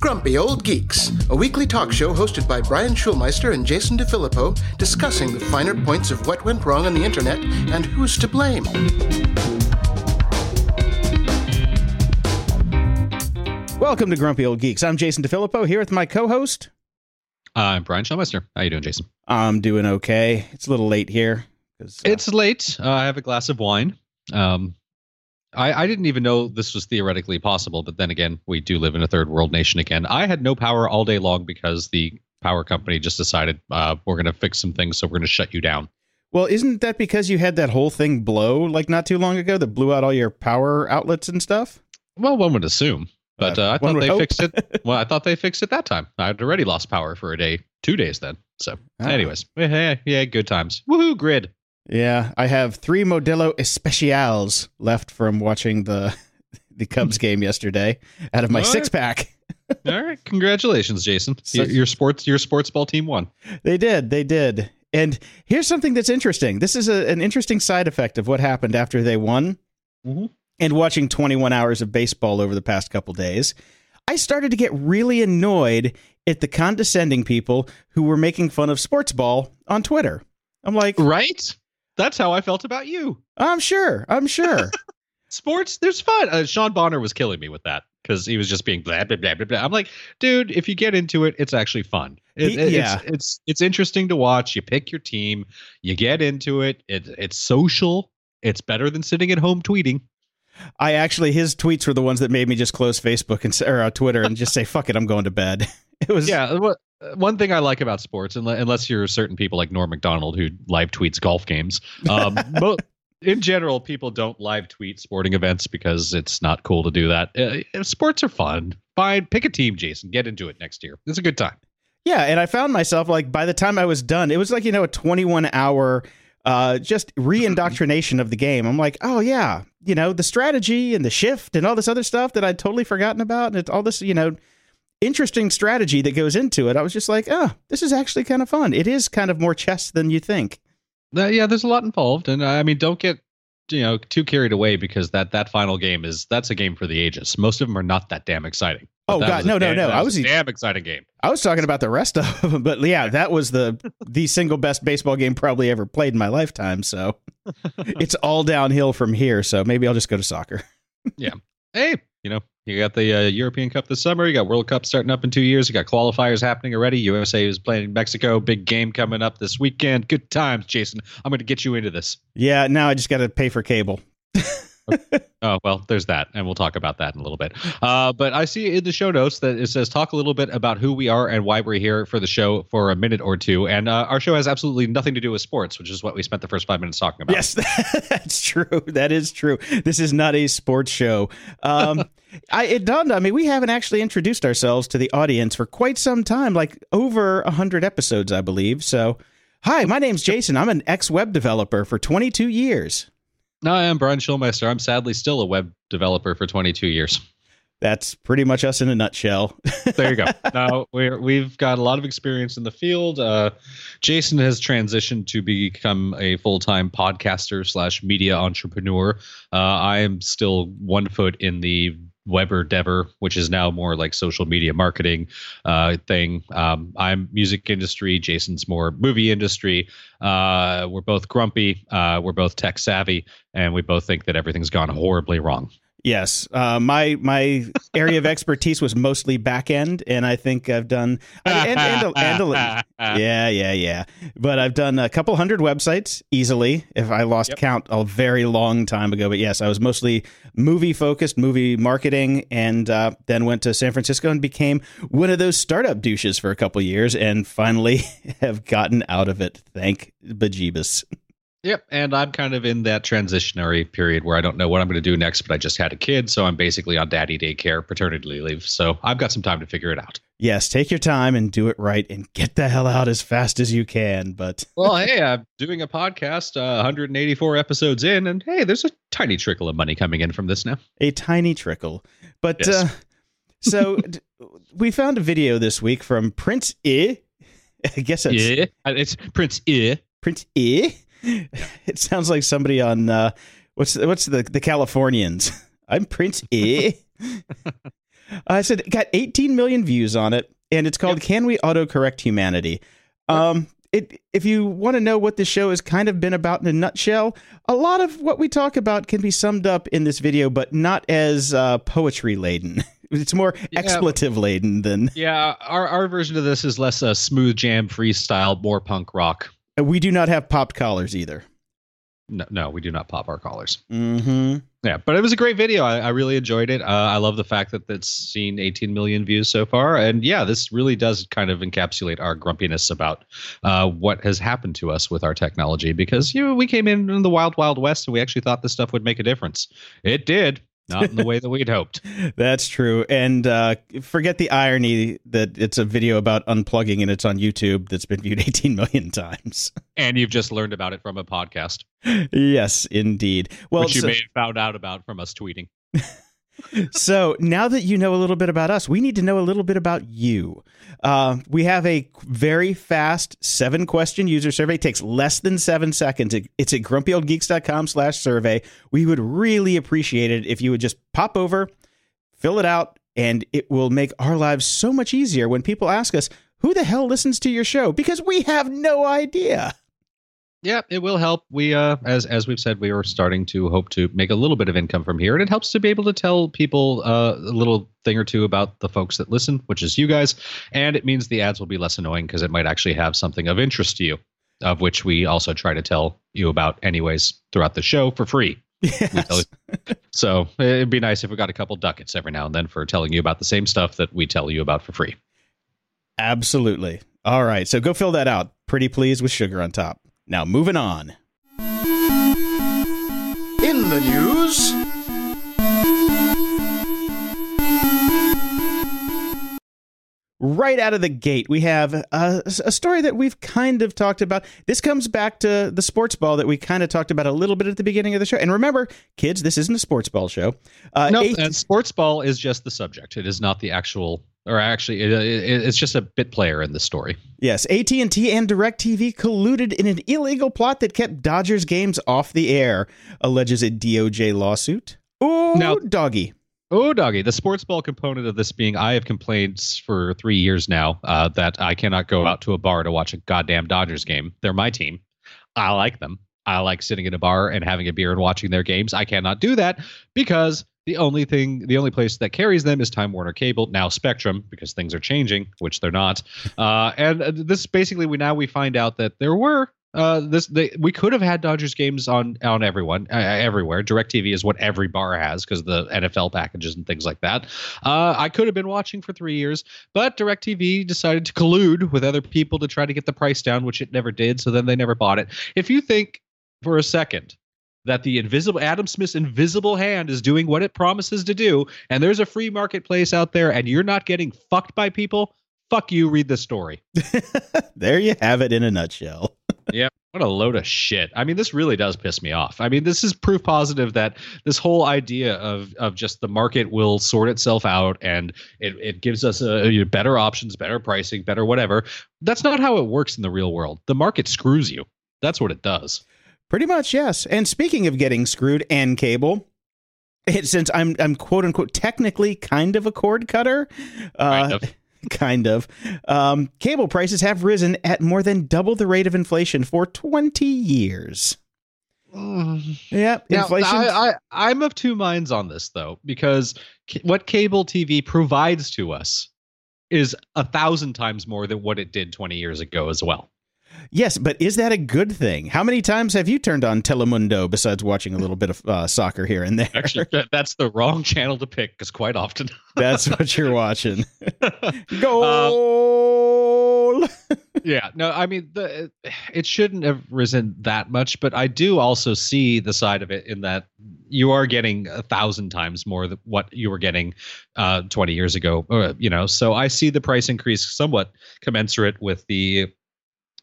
Grumpy Old Geeks, a weekly talk show hosted by Brian Schulmeister and Jason DeFilippo, discussing the finer points of what went wrong on the internet and who's to blame. Welcome to Grumpy Old Geeks. I'm Jason DeFilippo here with my co-host. I'm Brian Schulmeister. How you doing, Jason? I'm doing okay. It's a little late here. uh, It's late. Uh, I have a glass of wine. Um, I, I didn't even know this was theoretically possible, but then again, we do live in a third world nation again. I had no power all day long because the power company just decided uh, we're going to fix some things, so we're going to shut you down. well, isn't that because you had that whole thing blow like not too long ago that blew out all your power outlets and stuff? Well, one would assume, but Uh, uh, I thought they hope. fixed it. Well, I thought they fixed it that time. I had already lost power for a day, two days then. So, Ah. anyways, yeah, yeah, good times. Woohoo, grid. Yeah, I have three Modelo Especials left from watching the the Cubs game yesterday out of my right. six pack. All right, congratulations, Jason. So- your, your sports, your sports ball team won. They did. They did. And here's something that's interesting. This is a, an interesting side effect of what happened after they won Mhm. and watching 21 hours of baseball over the past couple days. I started to get really annoyed at the condescending people who were making fun of sports ball on Twitter. I'm like, Right? That's how I felt about you. I'm sure. I'm sure. Sports, there's fun. Uh, Sean Bonner was killing me with that because he was just being blah blah blah blah blah. I'm like, dude, if you get into it, it's actually fun. It, He- it- yeah. it's, it's it's interesting to watch. You pick your team, you get into it. It it's social. It's better than sitting at home tweeting. I actually, his tweets were the ones that made me just close Facebook and or uh, Twitter and just say, fuck it, I'm going to bed. It was, Yeah. Uh, one thing I like about sports, unle- unless you're certain people like Norm Macdonald who live tweets golf games, um, mo- in general, people don't live tweet sporting events because it's not cool to do that. Uh, sports are fun. Fine, pick a team, Jason. Get into it next year. It's a good time. Yeah, and I found myself like by the time I was done, it was like you know a 21 hour uh just re-indoctrination of the game. I'm like, "Oh yeah, you know, the strategy and the shift and all this other stuff that I'd totally forgotten about and it's all this, you know, interesting strategy that goes into it." I was just like, "Oh, this is actually kind of fun. It is kind of more chess than you think." Uh, yeah, there's a lot involved, and I mean, don't get you know too carried away because that that final game is that's a game for the ages. Most of them are not that damn exciting. But Oh, God, a no, no, damn- no. I was a was- damn exciting game. I was talking about the rest of them, but yeah, that was the the single best baseball game probably ever played in my lifetime, so it's all downhill from here, so maybe I'll just go to soccer. Yeah. Hey, you know, you got the uh, European Cup this summer. You got World Cup starting up in two years. You got qualifiers happening already. USA is playing Mexico. Big game coming up this weekend. Good times, Jason. I'm going to get you into this. Yeah, now I just got to pay for cable. Oh well, there's that, and we'll talk about that in a little bit. Uh, but I see in the show notes that it says talk a little bit about who we are and why we're here for the show for a minute or two. And uh, our show has absolutely nothing to do with sports, which is what we spent the first five minutes talking about. Yes, that's true. That is true. This is not a sports show. Um, I, it dawned on me we haven't actually introduced ourselves to the audience for quite some time, like over a hundred episodes, I believe. So, hi, my name's Jason. I'm an ex-web developer for 22 years. No, I am Brian Schulmeister. I'm sadly still a web developer for 22 years. That's pretty much us in a nutshell. there you go. now we're we've got a lot of experience in the field. Uh, Jason has transitioned to become a full time podcaster slash media entrepreneur. Uh, I am still one foot in the Weber Dever, which is now more like social media marketing uh, thing. Um, I'm music industry. Jason's more movie industry. Uh, we're both grumpy. Uh, we're both tech savvy, and we both think that everything's gone horribly wrong. Yes, uh, my my area of expertise was mostly back end, and I think I've done and, and, and, and, yeah, yeah, yeah. But I've done a couple hundred websites easily. If I lost Yep. count a very long time ago, but yes, I was mostly movie focused, movie marketing, and uh, then went to San Francisco and became one of those startup douches for a couple years, and finally have gotten out of it. Thank bejeebus. Yep, and I'm kind of in that transitionary period where I don't know what I'm going to do next, but I just had a kid, so I'm basically on daddy daycare, paternity leave. So I've got some time to figure it out. Yes, take your time and do it right, and get the hell out as fast as you can. But Well, hey, I'm doing a podcast, uh, 184 episodes in, and hey, there's a tiny trickle of money coming in from this now. a tiny trickle. But Yes. uh, so d- we found a video this week from Prince Ea. I guess that's Yeah, it's Prince Ea. Prince Ea. It sounds like somebody on uh, what's what's the the Californians. I'm Prince Ea. I said it got 18 million views on it, and it's called "Can We Autocorrect Humanity?" Um, it, if you want to know what this show has kind of been about in a nutshell, a lot of what we talk about can be summed up in this video, but not as uh, poetry laden. It's more Yeah. expletive laden than Yeah, our, our version of this is less a smooth jam freestyle, more punk rock. We do not have popped collars either. No, no, we do not pop our collars. Mm-hmm. Yeah, but it was a great video. I, I really enjoyed it. Uh, I love the fact that it's seen 18 million views so far. And yeah, this really does kind of encapsulate our grumpiness about uh, what has happened to us with our technology because you know, we came in in the wild, wild west and we actually thought this stuff would make a difference. It did, not in the way that we'd hoped. That's true. And uh, forget the irony that it's a video about unplugging and it's on YouTube that's been viewed 18 million times. And you've just learned about it from a podcast, yes, indeed. Well, which you so, may have found out about from us tweeting. So now that you know a little bit about us, we need to know a little bit about you. Uh, we have a very fast seven question user survey. It takes less than seven seconds. It's at grumpyoldgeeks.com slash survey. We would really appreciate it if you would just pop over, fill it out, and it will make our lives so much easier when people ask us, who the hell listens to your show? Because we have no idea. Yeah, it will help. We, uh, as as we've said, we are starting to hope to make a little bit of income from here, and it helps to be able to tell people uh, a little thing or two about the folks that listen, which is you guys, and it means the ads will be less annoying because it might actually have something of interest to you, of which we also try to tell you about anyways throughout the show for free. Yes. So it'd be nice if we got a couple ducats every now and then for telling you about the same stuff that we tell you about for free. Absolutely. All right. So go fill that out. Pretty please with sugar on top. Now moving on. In the news, Right out of the gate, we have a, a story that we've kind of talked about. This comes back to the sports ball that we kind of talked about a little bit at the beginning of the show. And remember, kids, this isn't a sports ball show. Uh, No, eight- and sports ball is just the subject. It is not the actual, or actually, it, it, it's just a bit player in the story. Yes, AT&T and DirecTV colluded in an illegal plot that kept Dodgers games off the air, alleges a DOJ lawsuit. Oh, Now- doggy. Oh, doggy. The sports ball component of this being, I have complaints for three years now uh, that I cannot go out to a bar to watch a goddamn Dodgers game. They're my team. I like them. I like sitting in a bar and having a beer and watching their games. I cannot do that because the only thing, the only place that carries them is Time Warner Cable, now Spectrum, because things are changing, which they're not. Uh, and this basically, we now we find out that there were uh, this they, we could have had Dodgers games on on everyone uh, everywhere. Directv is what every bar has because the NFL packages and things like that. Uh, I could have been watching for three years, but Directv decided to collude with other people to try to get the price down, which it never did. So then they never bought it. If you think for a second that the invisible Adam Smith's invisible hand is doing what it promises to do, and there's a free marketplace out there, and you're not getting fucked by people. Fuck you. Read the story. there you have it in a nutshell. Yeah, what a load of shit. I mean, this really does piss me off. I mean, this is proof positive that this whole idea of of just the market will sort itself out and it, it gives us a, you know, better options, better pricing, better whatever. That's not how it works in the real world. The market screws you. That's what it does. Pretty much, yes. And speaking of getting screwed and cable, it, since I'm I'm quote unquote technically kind of a cord cutter, uh, Kind of. kind of, um, cable prices have risen at more than double the rate of inflation for 20 years. Yeah, Now, inflation. I, I, I'm of two minds on this though, because ca- what cable TV provides to us is a thousand times more than what it did 20 years ago as well. Yes, but is that a good thing? How many times have you turned on Telemundo besides watching a little bit of uh, soccer here and there? Actually, that- that's the wrong channel to pick because quite often. That's what you're watching. Uh, Goal. yeah, no, I mean, the, it shouldn't have risen that much, but I do also see the side of it in that you are getting a thousand times more than what you were getting uh, 20 years ago, or, you know, so I see the price increase somewhat commensurate with the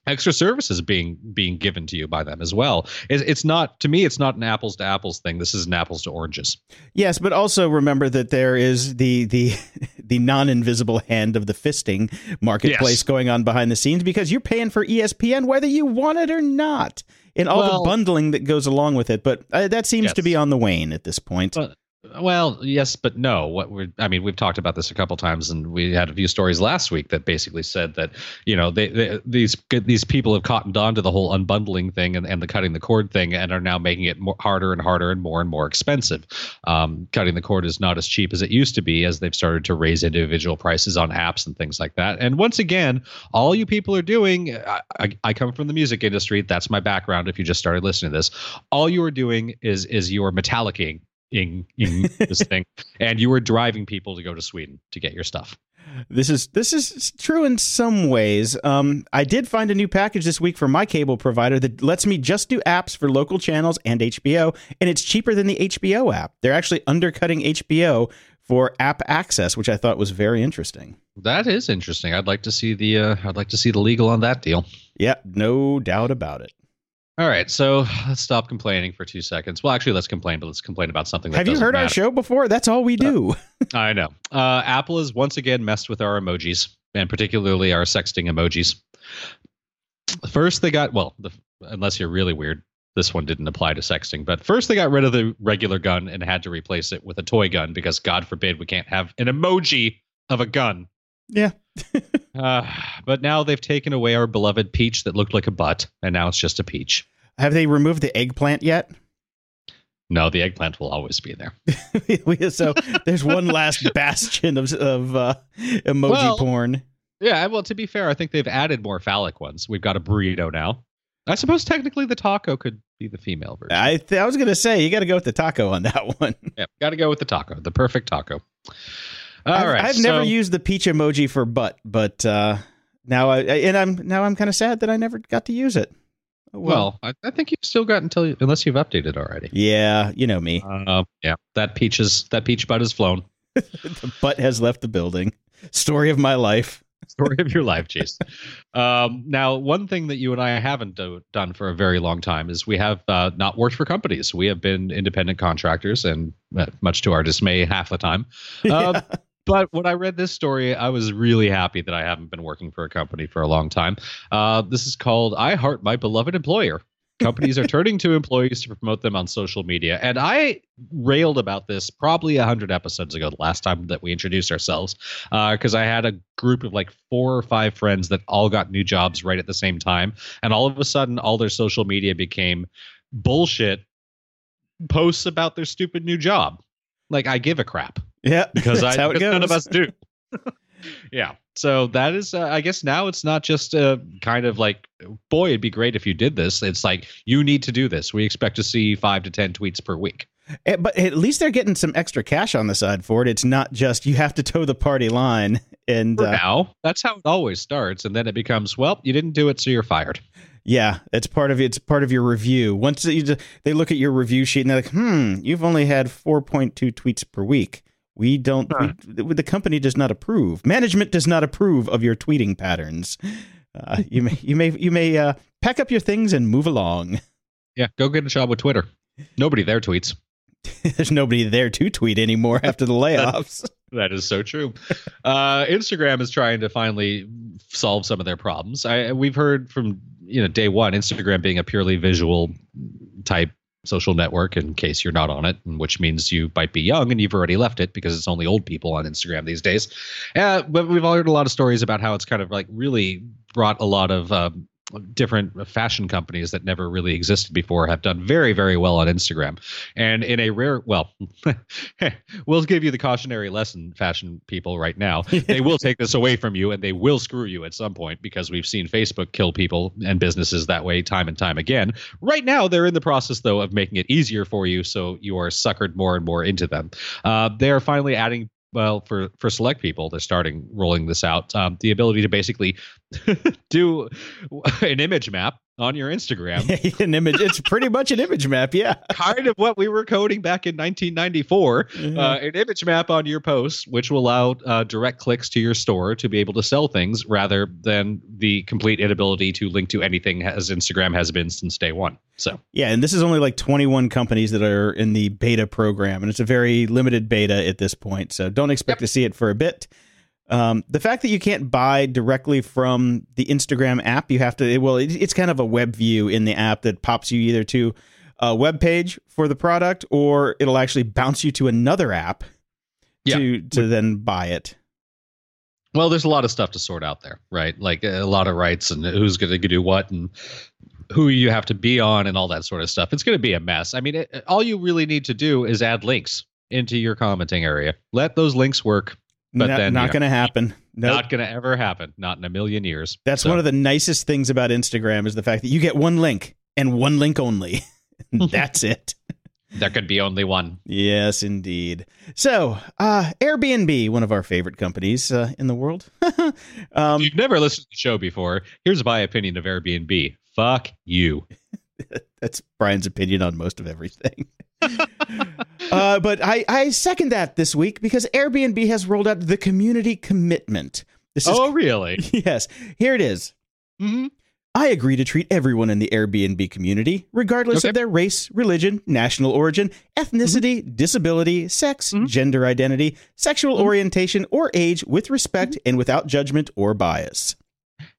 extra services being being given to you by them as well. It's, it's not to me, it's not an apples to apples thing. This is an apples to oranges. Yes, but also remember that there is the the the non-invisible hand of the fisting marketplace Yes. going on behind the scenes because you're paying for ESPN whether you want it or not, and all Well- the bundling that goes along with it. But uh, that seems to be on the wane at this point. But- Well, yes, but no. What we're, I mean, we've talked about this a couple times, and we had a few stories last week that basically said that you know they, they these these people have cottoned on to the whole unbundling thing and, and the cutting the cord thing, and are now making it more, harder and harder and more and more expensive. Um, cutting the cord is not as cheap as it used to be, as they've started to raise individual prices on apps and things like that. And once again, all you people are doing. I, I, I come from the music industry. That's my background. If you just started listening to this, all you are doing is is you are metallicing in this thing, and you were driving people to go to Sweden to get your stuff. This is this is true in some ways. Um, I did find a new package this week for my cable provider that lets me just do apps for local channels and HBO, and it's cheaper than the HBO app. They're actually undercutting HBO for app access, which I thought was very interesting. That is interesting. I'd like to see the uh, I'd like to see the legal on that deal. Yeah, no doubt about it. All right, so let's stop complaining for two seconds. Well, actually, let's complain, but let's complain about something. That Have you heard matter. our show before? That's all we do. Uh, I know. Uh, Apple has once again messed with our emojis, and particularly our sexting emojis. First, they got well, the, unless you're really weird, this one didn't apply to sexting. But first, they got rid of the regular gun and had to replace it with a toy gun because, God forbid, we can't have an emoji of a gun. Yeah. uh, but now they've taken away our beloved peach that looked like a butt, and now it's just a peach. Have they removed the eggplant yet? No, the eggplant will always be there. so there's one last bastion of, of uh, emoji Well, porn. Yeah, well, to be fair, I think they've added more phallic ones. We've got a burrito now. I suppose technically the taco could be the female version. I th- I was gonna say you got to go with the taco on that one. yeah, got to go with the taco, the perfect taco. All I've, right, I've never used the peach emoji for butt, but uh, now I and I'm now I'm kind of sad that I never got to use it. Oh, Well, I, I think you've still got until you, unless you've updated already. yeah, you know me. Uh, yeah, that peach is that peach butt has flown. the butt has left the building. Story of my life. Story of your life, Chase. Um, now, one thing that you and I haven't do, done for a very long time is we have uh, not worked for companies. We have been independent contractors, and uh, much to our dismay, half the time. Uh, But when I read this story, I was really happy that I haven't been working for a company for a long time. Uh, this is called I Heart My Beloved Employer. Companies are turning to employees to promote them on social media. And I railed about this probably 100 episodes ago, the last time that we introduced ourselves, because I had a group of like four or five friends that all got new jobs right at the same time. And all of a sudden, all their social media became bullshit posts about their stupid new job. Like, I give a crap Yeah, because I because none of us do. yeah. So that is, uh, I guess now it's not just uh, kind of like, boy, it'd be great if you did this. It's like you need to do this. We expect to see five to ten tweets per week. Eh, But at least they're getting some extra cash on the side for it. It's not just you have to toe the party line. And uh, now, that's how it always starts, and then it becomes, well, you didn't do it, so you're fired. yeah, it's part of it's part of your review. Once you, they look at your review sheet and they're like, "Hmm, you've only had 4.2 tweets per week. We don't. We, the company does not approve. Management does not approve of your tweeting patterns. Uh, you may you may you may uh, pack up your things and move along. Yeah, go get a job with Twitter. Nobody there tweets. There's nobody there to tweet anymore after the layoffs. That is so true. Uh, Instagram is trying to finally solve some of their problems. I we've heard from you know day one Instagram being a purely visual type social network. In case you're not on it, which means you might be young and you've already left it because it's only old people on Instagram these days. Uh, but we've all heard a lot of stories about how it's kind of like really brought a lot of um, different fashion companies that never really existed before have done very very well on Instagram. And in a rare well we'll give you the cautionary lesson fashion people right now. They will take this away from you and they will screw you at some point because we've seen Facebook kill people and businesses that way time and time again. Right now they're in the process though of making it easier for you so you are suckered more and more into them. Uh, they're finally adding well for for select people they're starting rolling this out um, the ability to basically do an image map on your instagram an image. It's pretty much an image map. Yeah. kind of what we were coding back in 1994 uh, an image map on your post which will allow uh, direct clicks to your store to be able to sell things rather than the complete inability to link to anything as instagram has been since day one so Yeah, and this is only like 21 companies that are in the beta program, and it's a very limited beta at this point. So don't expect to see it for a bit. Um, the fact that you can't buy directly from the Instagram app, you have to. Well, it, it's kind of a web view in the app that pops you either to a web page for the product, or it'll actually bounce you to another app Yeah. to to then buy it. Well, there's a lot of stuff to sort out there, right? Like a lot of rights and who's going to do what and who you have to be on and all that sort of stuff. It's going to be a mess. I mean, it, all you really need to do is add links into your commenting area. Let those links work. But not then, not you know, going to happen. No, Not going to ever happen. Not in a million years. that's So, one of the nicest things about Instagram is the fact that you get one link and one link only. that's it. There could be only one. Yes, indeed. So, uh, Airbnb, one of our favorite companies uh, in the world. um, If you've never listened to the show before, here's my opinion of Airbnb. Fuck you. that's Brian's opinion on most of everything. uh, but I, I second that this week because Airbnb has rolled out the community commitment. This is Oh, really? yes. Here it is. hmm I agree to treat everyone in the Airbnb community, regardless Okay. of their race, religion, national origin, ethnicity, disability, sex, Mhm. gender identity, sexual Mhm. orientation, or age, with respect and without judgment or bias.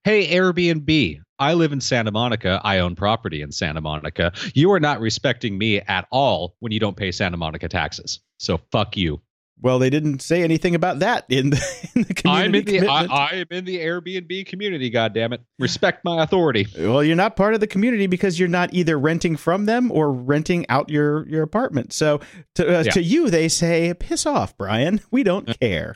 Hey, Airbnb. I live in Santa Monica. I own property in Santa Monica. You are not respecting me at all when you don't pay Santa Monica taxes. So fuck you. Well, they didn't say anything about that in the, in the community I'm in the I, commitment. I am in the Airbnb community. God damn it! Respect my authority. well, you're not part of the community because you're not either renting from them or renting out your your apartment. So to uh, Yeah. to you, they say, "Piss off, Brian. We don't care."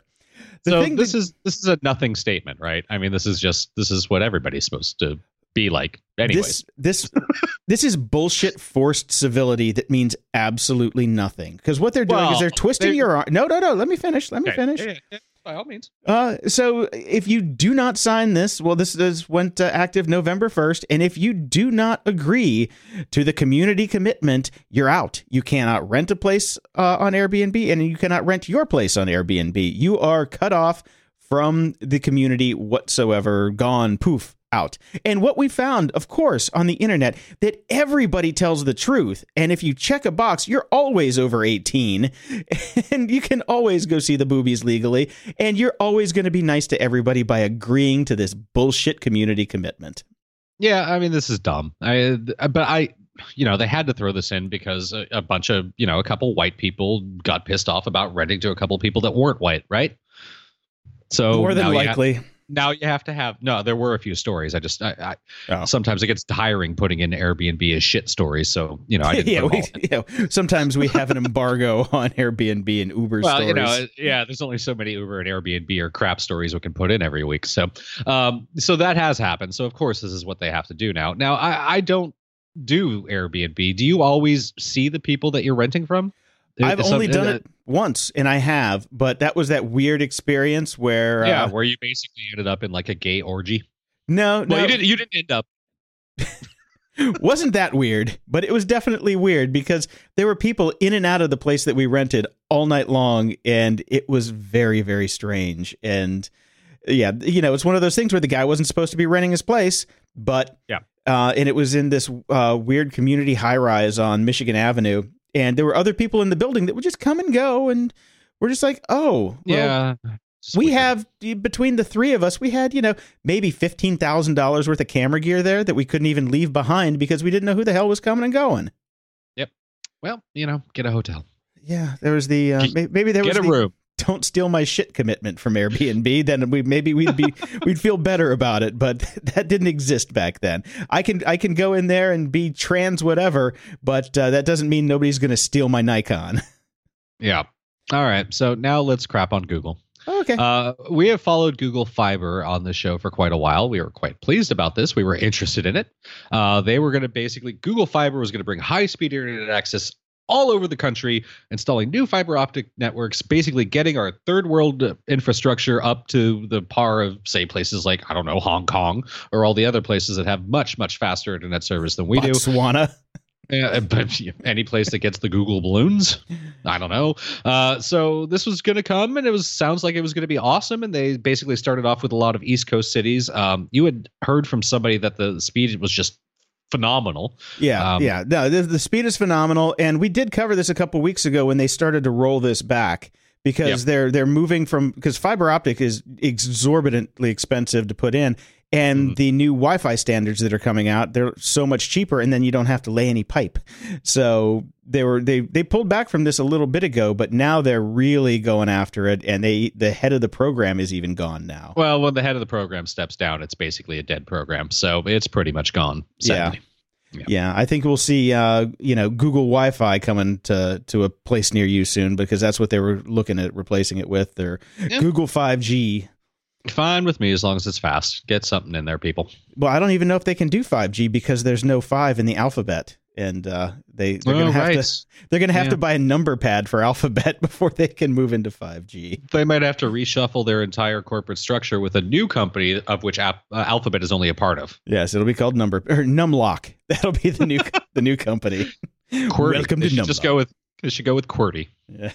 The so this that- is this is a nothing statement, right? I mean, this is just this is what everybody's supposed to be like. Anyways, This this this is bullshit forced civility that means absolutely nothing. Because what they're doing is they're twisting they- your arm. No, no, no. Let me finish. Let me finish. Yeah, yeah, by all means. Uh, so if you do not sign this, well, this is went uh, active November first, and if you do not agree to the community commitment, you're out. You cannot rent a place uh, on Airbnb, and you cannot rent your place on Airbnb. You are cut off from the community whatsoever. Gone. Poof. Out. And what we found, of course, on the internet, that everybody tells the truth. And if you check a box, you're always over 18 and you can always go see the boobies legally. And you're always going to be nice to everybody by agreeing to this bullshit community commitment. Yeah, I mean, this is dumb. I but I. You know, they had to throw this in because a, a bunch of, you know, a couple white people got pissed off about renting to a couple people that weren't white, right? So More than now you ha- likely. Now you have to have no. There were a few stories. I just I, I Oh. sometimes it gets tiring putting in Airbnb as shit stories. So you know I didn't. yeah, we, all you know, sometimes we have an embargo on Airbnb and Uber Well, stories. you know, yeah. There's only so many Uber and Airbnb or crap stories we can put in every week. So, um, so that has happened. So of course this is what they have to do now. Now I, I don't do Airbnb. Do you always see the people that you're renting from? I've only done uh, it once, and I have, but that was that weird experience where Yeah, uh, where you basically ended up in like a gay orgy. no, no, you didn't. You didn't end up. wasn't that weird, but it was definitely weird because there were people in and out of the place that we rented all night long, and it was very, very strange. And yeah, you know, it's one of those things where the guy wasn't supposed to be renting his place, but Yeah. uh, and it was in this uh, weird community high rise on Michigan Avenue, and there were other people in the building that would just come and go, and we're just like, oh, well, yeah. Just we have between the three of us, we had you know maybe fifteen thousand dollars worth of camera gear there that we couldn't even leave behind because we didn't know who the hell was coming and going. Yep well, you know, get a hotel. Yeah, there was the uh, maybe there was Get a the room. Don't steal my shit commitment from Airbnb. then we maybe we'd be we'd feel better about it, but that didn't exist back then. I can I can go in there and be trans whatever, but uh, that doesn't mean nobody's going to steal my Nikon. Yeah. All right. So now let's crap on Google. okay. Uh, we have followed Google Fiber on the show for quite a while. We were quite pleased about this. We were interested in it. Uh, they were going to basically, Google Fiber was going to bring high speed internet access all over the country, installing new fiber optic networks, basically getting our third world infrastructure up to the par of, say, places like, I don't know, Hong Kong or all the other places that have much, much faster internet service than we do. Botswana. Yeah, but any place that gets the Google balloons, I don't know. Uh, so this was going to come, and it was sounds like it was going to be awesome. And they basically started off with a lot of East Coast cities. Um, you had heard from somebody that the speed was just phenomenal. Yeah, Um, yeah. No, the, the speed is phenomenal, and we did cover this a couple weeks ago when they started to roll this back because Yep. they're they're moving from because fiber optic is exorbitantly expensive to put in, And the new Wi-Fi standards that are coming out, they're so much cheaper, and then you don't have to lay any pipe. So they were they they pulled back from this a little bit ago, but now they're really going after it, and they the head of the program is even gone now. Well, when the head of the program steps down, it's basically a dead program, so it's pretty much gone. Sadly. Yeah. Yeah, I think we'll see. Uh, you know, Google Wi-Fi coming to to a place near you soon because that's what they were looking at replacing it with. Their Yeah. Google 5G. Fine with me as long as it's fast. Get something in there, people. Well, I don't even know if they can do 5G because there's no five in the alphabet, and uh, they they're Oh, gonna have right. to they're gonna have Yeah. to buy a number pad for alphabet before they can move into 5G. They might have to reshuffle their entire corporate structure with a new company of which App, uh, Alphabet is only a part of. Yes, it'll be called number or Numlock. That'll be the new the new company. QWERTY. Welcome they to should just go with they should go with QWERTY. Yeah.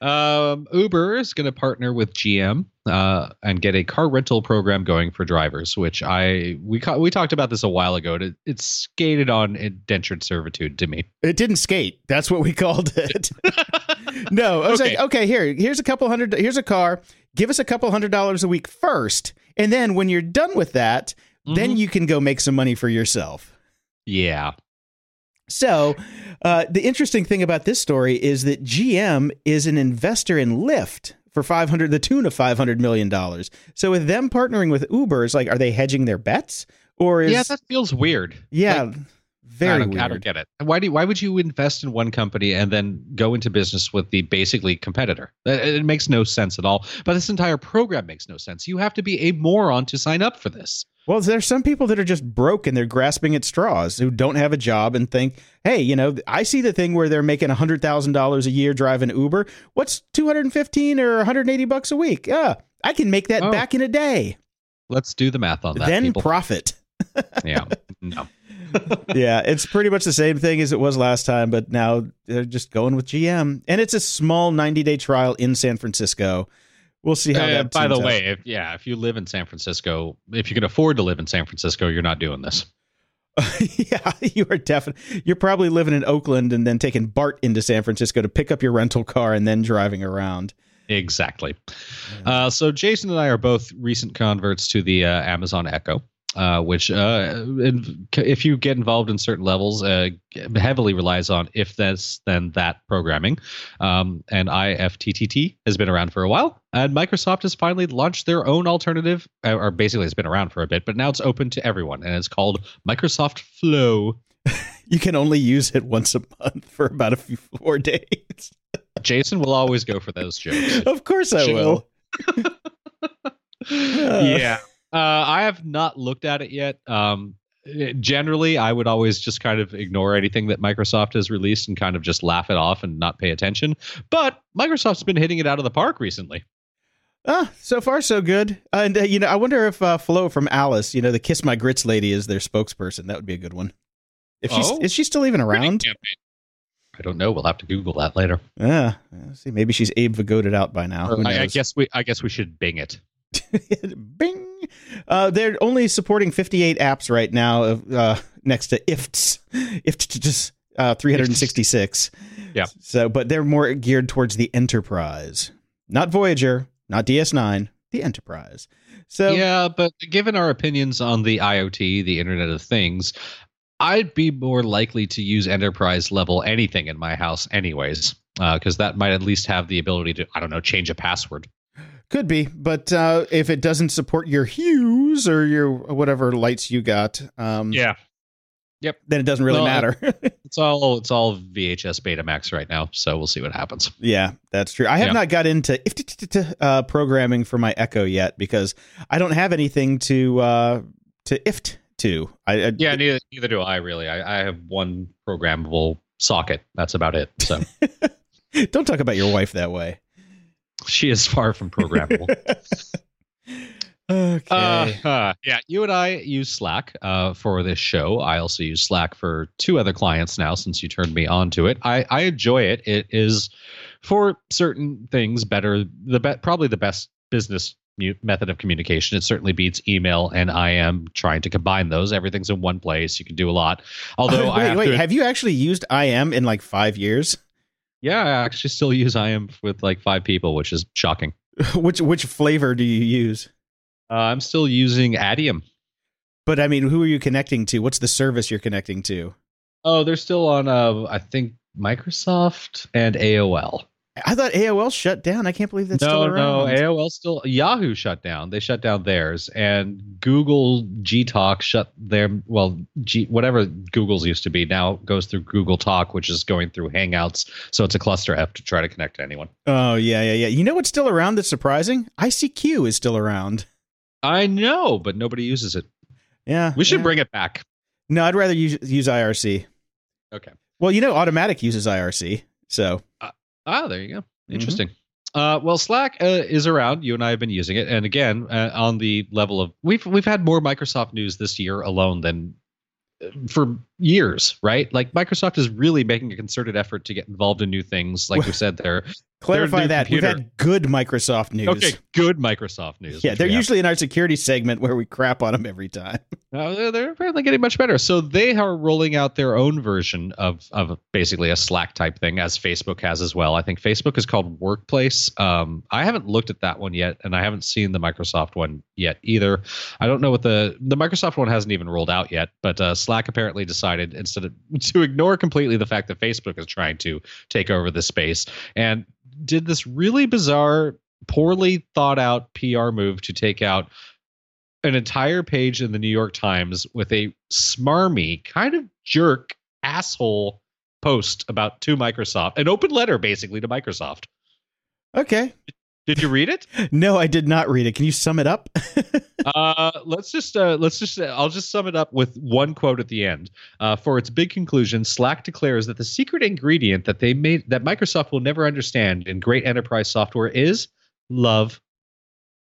Um, Uber is going to partner with GM uh, and get a car rental program going for drivers, which I we ca- we talked about this a while ago. It, it's skated on indentured servitude to me. It didn't skate. That's what we called it. no, I was Okay. like, okay, here, here's a couple hundred. Here's a car. Give us a couple hundred dollars a week first, and then when you're done with that, then Mhm. you can go make some money for yourself. Yeah, So, uh, the interesting thing about this story is that GM is an investor in Lyft for 500 the tune of 500 million dollars. So with them partnering with Uber, it's like are they hedging their bets or is yeah, that feels weird. yeah, Like, very I don't, weird. I don't get it. Why do why would you invest in one company and then go into business with the basically competitor? Uh, it, it makes no sense at all. But this entire program makes no sense. You have to be a moron to sign up for this. Well, there's some people that are just broke and they're grasping at straws who don't have a job and think, hey, you know, I see the thing where they're making $100,000 a year driving Uber. What's 215 or 180 bucks a week? Yeah, I can make that Oh. back in a day. Let's do the math on that. then people. profit. yeah, no. yeah, it's pretty much the same thing as it was last time, but now they're just going with GM. And it's a small 90 day trial in San Francisco. We'll see how Uh, that by the out. way, if yeah, if you live in San Francisco, if you can afford to live in San Francisco, you're not doing this. yeah, you are definitely. You're probably living in Oakland and then taking BART into San Francisco to pick up your rental car and then driving around. Exactly. Uh, so Jason and I are both recent converts to the uh, Amazon Echo, uh, which, uh, if you get involved in certain levels, uh, heavily relies on if this then that programming. Um, and IFTTT has been around for a while, and Microsoft has finally launched their own alternative, uh, or basically it's been around for a bit, but now it's open to everyone, and it's called Microsoft Flow. You can only use it once a month for about a few four days. Jason will always go for those jokes. Of course, I Chill. will. yeah. Uh, I have not looked at it yet. Um, it- generally, I would always just kind of ignore anything that Microsoft has released and kind of just laugh it off and not pay attention. But Microsoft's been hitting it out of the park recently. Ah, so far so good. And uh, you know, I wonder if uh, Flo from Alice, you know, the Kiss My Grits lady, is their spokesperson. That would be a good one. If she's Oh. is she still even around? I don't know. We'll have to Google that later. Yeah. see, maybe she's Abe Vigoted out by now. I, I guess we. I guess we should Bing it. Bing. Uh, they're only supporting 58 apps right now, uh, next to IFTS. IFTS just uh, 366. Yeah. So, but they're more geared towards the enterprise, not Voyager, not DS9, the enterprise. So, yeah, but given our opinions on the IoT, the Internet of Things, I'd be more likely to use enterprise level anything in my house, anyways, because that might at least have the ability to, I don't know, change a password. Could be. But uh, if it doesn't support your hues or your whatever lights you got, um, Yeah, then it doesn't really Well, matter. it's all it's all VHS Betamax right now, so we'll see what happens. Yeah, that's true. I have Yeah. not got into uh, programming for my Echo yet because I don't have anything to uh, to IFT to. I, I Yeah, neither neither do I really. I, I have one programmable socket. That's about it. So don't talk about your wife that way. She is far from programmable. Okay. Uh, uh, yeah, you and I use Slack uh, for this show. I also use Slack for two other clients now since you turned me on to it. I, I enjoy it. It is for certain things better, the be- probably the best business method of communication. It certainly beats email, and I am trying to combine those. Everything's in one place. You can do a lot. Although I wait, have wait. to, Have you actually used IM in like five years? Yeah, I actually still use IM with like five people, which is shocking. which which flavor do you use? Uh, I'm still using Adium. But I mean, who are you connecting to? What's the service you're connecting to? Oh, they're still on. Uh, I think Microsoft and AOL. I thought AOL shut down. I can't believe that's no, still around. no, AOL still Yahoo shut down. They shut down theirs, and Google G Talk shut their well, G whatever Google's used to be now goes through Google Talk, which is going through Hangouts. So it's a cluster F to try to connect to anyone. Oh yeah, yeah, yeah. You know what's still around that's surprising? ICQ is still around. I know, but nobody uses it. Yeah, We should yeah. bring it back. No, I'd rather use use IRC. Okay. Well, you know, Automattic uses IRC, so Ah, there you go. Mhm. Interesting. Uh, well, Slack uh, is around. You and I have been using it, and again, uh, on the level of we've we've had more Microsoft news this year alone than uh, for years, right? Like Microsoft is really making a concerted effort to get involved in new things. Like we said, they're clarify that computer. we've had good Microsoft news. okay. Good Microsoft news. Yeah, they're we have. usually in our security segment where we crap on them every time. Uh, they're, they're apparently getting much better. So they are rolling out their own version of of basically a Slack type thing, as Facebook has as well. I think Facebook is called Workplace. Um, I haven't looked at that one yet, and I haven't seen the Microsoft one yet either. I don't know what the the Microsoft one hasn't even rolled out yet, but uh, Slack apparently decided instead of to ignore completely the fact that Facebook is trying to take over the space and did this really bizarre, poorly thought out PR move to take out an entire page in the New York Times with a smarmy, kind of jerk, asshole post about to Microsoft, an open letter basically to Microsoft. Okay. Did you read it? No, I did not read it. Can you sum it up? uh, let's just uh, let's just I'll just sum it up with one quote at the end. Uh, for its big conclusion, Slack declares that the secret ingredient that they made that Microsoft will never understand in great enterprise software is love.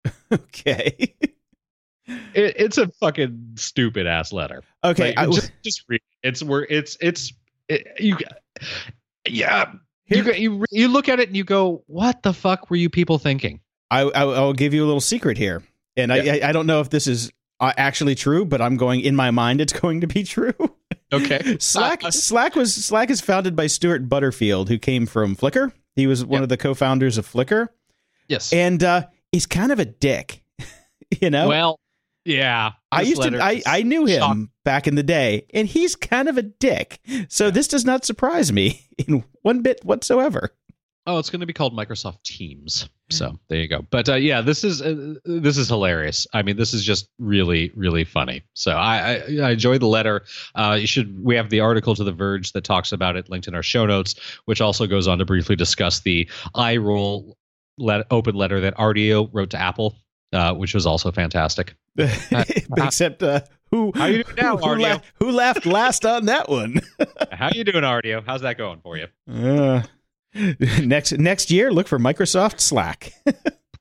okay. It, it's a fucking stupid ass letter. Okay. Like, I, just just read. it. It's where it's it's it, you. Yeah, Here- you you you look at it and you go, "What the fuck were you people thinking?" I, I I'll give you a little secret here, and I, I I don't know if this is uh, actually true, but I'm going in my mind. It's going to be true. Okay, Slack Uh, Slack was Slack is founded by Stuart Butterfield, who came from Flickr. He was one Yep. of the co-founders of Flickr, yes. and uh, he's kind of a dick. you know, well, yeah. I used to I I knew him back in the day, and he's kind of a dick. So this does not surprise me in one bit whatsoever. Oh, it's going to be called Microsoft Teams. So there you go. But uh, yeah, this is uh, this is hilarious. I mean, this is just really really funny. So I I, I enjoyed the letter. Uh, you should we have the article to the Verge that talks about it linked in our show notes, which also goes on to briefly discuss the eye roll let, open letter that Rdio wrote to Apple, uh, which was also fantastic. Except uh, who How you doing now, who, who, Rdio? la- who laughed last on that one? How you doing, Rdio? How's that going for you? Uh, next next year, look for Microsoft Slack.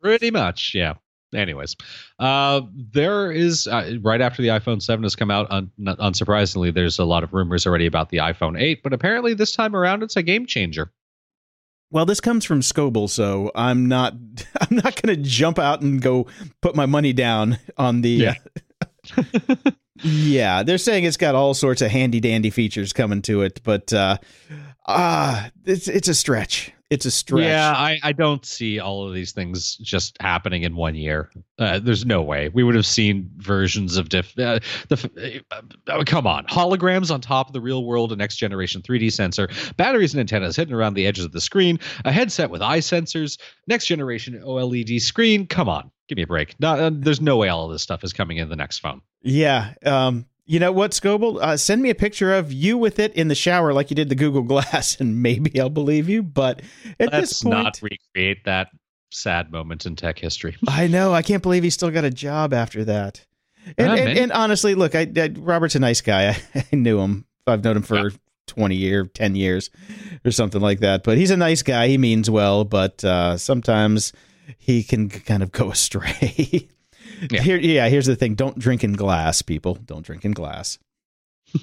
Pretty much, yeah. Anyways, uh, there is uh, right after the iPhone 7 has come out. Un- unsurprisingly, there's a lot of rumors already about the iPhone 8, but apparently this time around it's a game changer. Well, this comes from Scoble, so I'm not I'm not going to jump out and go put my money down on the. Yeah. yeah, they're saying it's got all sorts of handy dandy features coming to it, but uh, ah, it's it's a stretch. It's a stretch. Yeah, I, I don't see all of these things just happening in one year. Uh, there's no way we would have seen versions of diff. Uh, the uh, uh, come on, holograms on top of the real world, a next generation 3D sensor, batteries and antennas hidden around the edges of the screen, a headset with eye sensors, next generation OLED screen. Come on, give me a break. No, uh, there's no way all of this stuff is coming in the next phone. Yeah. Um, you know what, Scoble? Uh, send me a picture of you with it in the shower like you did the Google Glass, and maybe I'll believe you. But at Let's this point, not recreate that sad moment in tech history. I know. I can't believe he still got a job after that. And, Ah, and, and honestly, look, I, I Robert's a nice guy. I, I knew him. I've known him for twenty year, ten years, or something like that. But he's a nice guy. He means well, but uh, sometimes he can kind of go astray. Yeah. Here, yeah. Here's the thing: don't drink in glass, people. Don't drink in glass.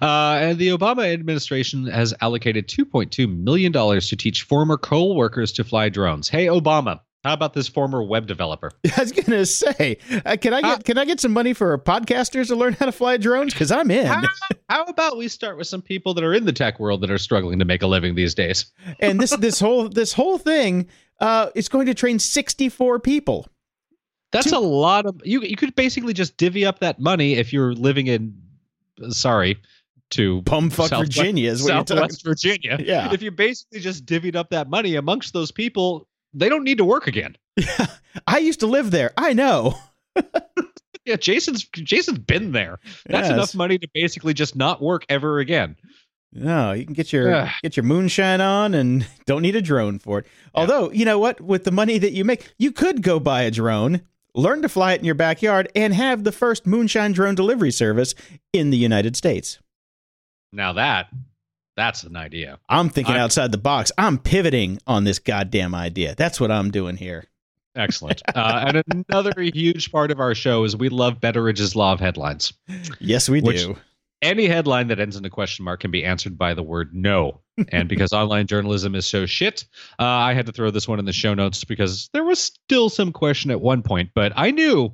Uh, and the Obama administration has allocated $2.2 million to teach former coal workers to fly drones. Hey, Obama, how about this former web developer? I was gonna say, uh, can I get Uh, can I get some money for podcasters to learn how to fly drones? Because I'm in. How, how about we start with some people that are in the tech world that are struggling to make a living these days? and this this whole this whole thing uh, is going to train 64 people. That's a lot of you. You could basically just divvy up that money if you're living in. Sorry, to Bumfuck Southwest- Virginia is what you're talking. Virginia. Yeah. If you basically just divvied up that money amongst those people, they don't need to work again. Yeah. I used to live there. I know. Yeah, Jason's Jason's been there. That's Yes. enough money to basically just not work ever again. No, you can get your get your moonshine on and don't need a drone for it. Although, you know what, with the money that you make, you could go buy a drone, learn to fly it in your backyard and have the first moonshine drone delivery service in the United States. Now that that's an idea. I'm thinking I- outside the box. I'm pivoting on this goddamn idea. That's what I'm doing here. Excellent. uh, and another huge part of our show is we love Betteridge's Law of Headlines. Yes, we do. Any headline that ends in a question mark can be answered by the word no. And because online journalism is so shit, uh, I had to throw this one in the show notes because there was still some question at one point, but I knew.